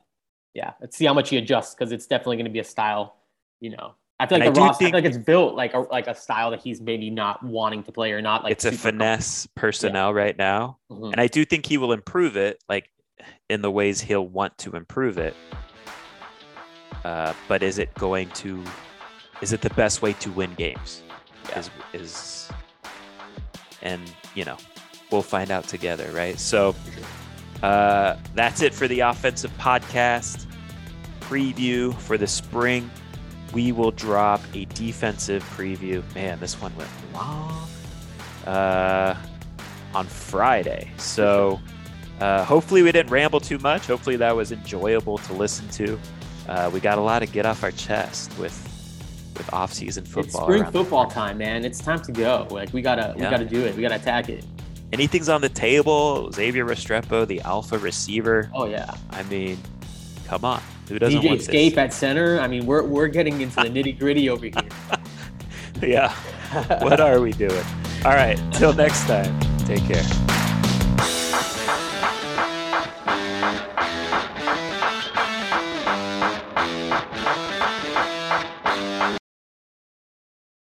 yeah, let's see how much he adjusts because it's definitely gonna be a style, you know. I feel like and the Ross, think, I feel like it's built like a like a style that he's maybe not wanting to play or not like it's a finesse personnel yeah. right now. Mm-hmm. And I do think he will improve it. Like in the ways he'll want to improve it. Uh, but is it going to? Is it the best way to win games? Yeah. Is is and you know we'll find out together, right? So uh, that's it for the offensive podcast preview for the spring. We will drop a defensive preview. Man, this one went long. Uh, on Friday. So uh, hopefully, we didn't ramble too much. Hopefully, that was enjoyable to listen to. Uh, we got a lot to get off our chest with with off season football. It's spring football time, man. It's time to go. Like we gotta yeah. we gotta do it. We gotta attack it. Anything's on the table. Xavier Restrepo, the alpha receiver. Oh yeah. I mean, come on. Who doesn't DJ want Scaife this? at center. I mean, we're we're getting into the nitty gritty over here. yeah. what are we doing? All right. Till next time. Take care.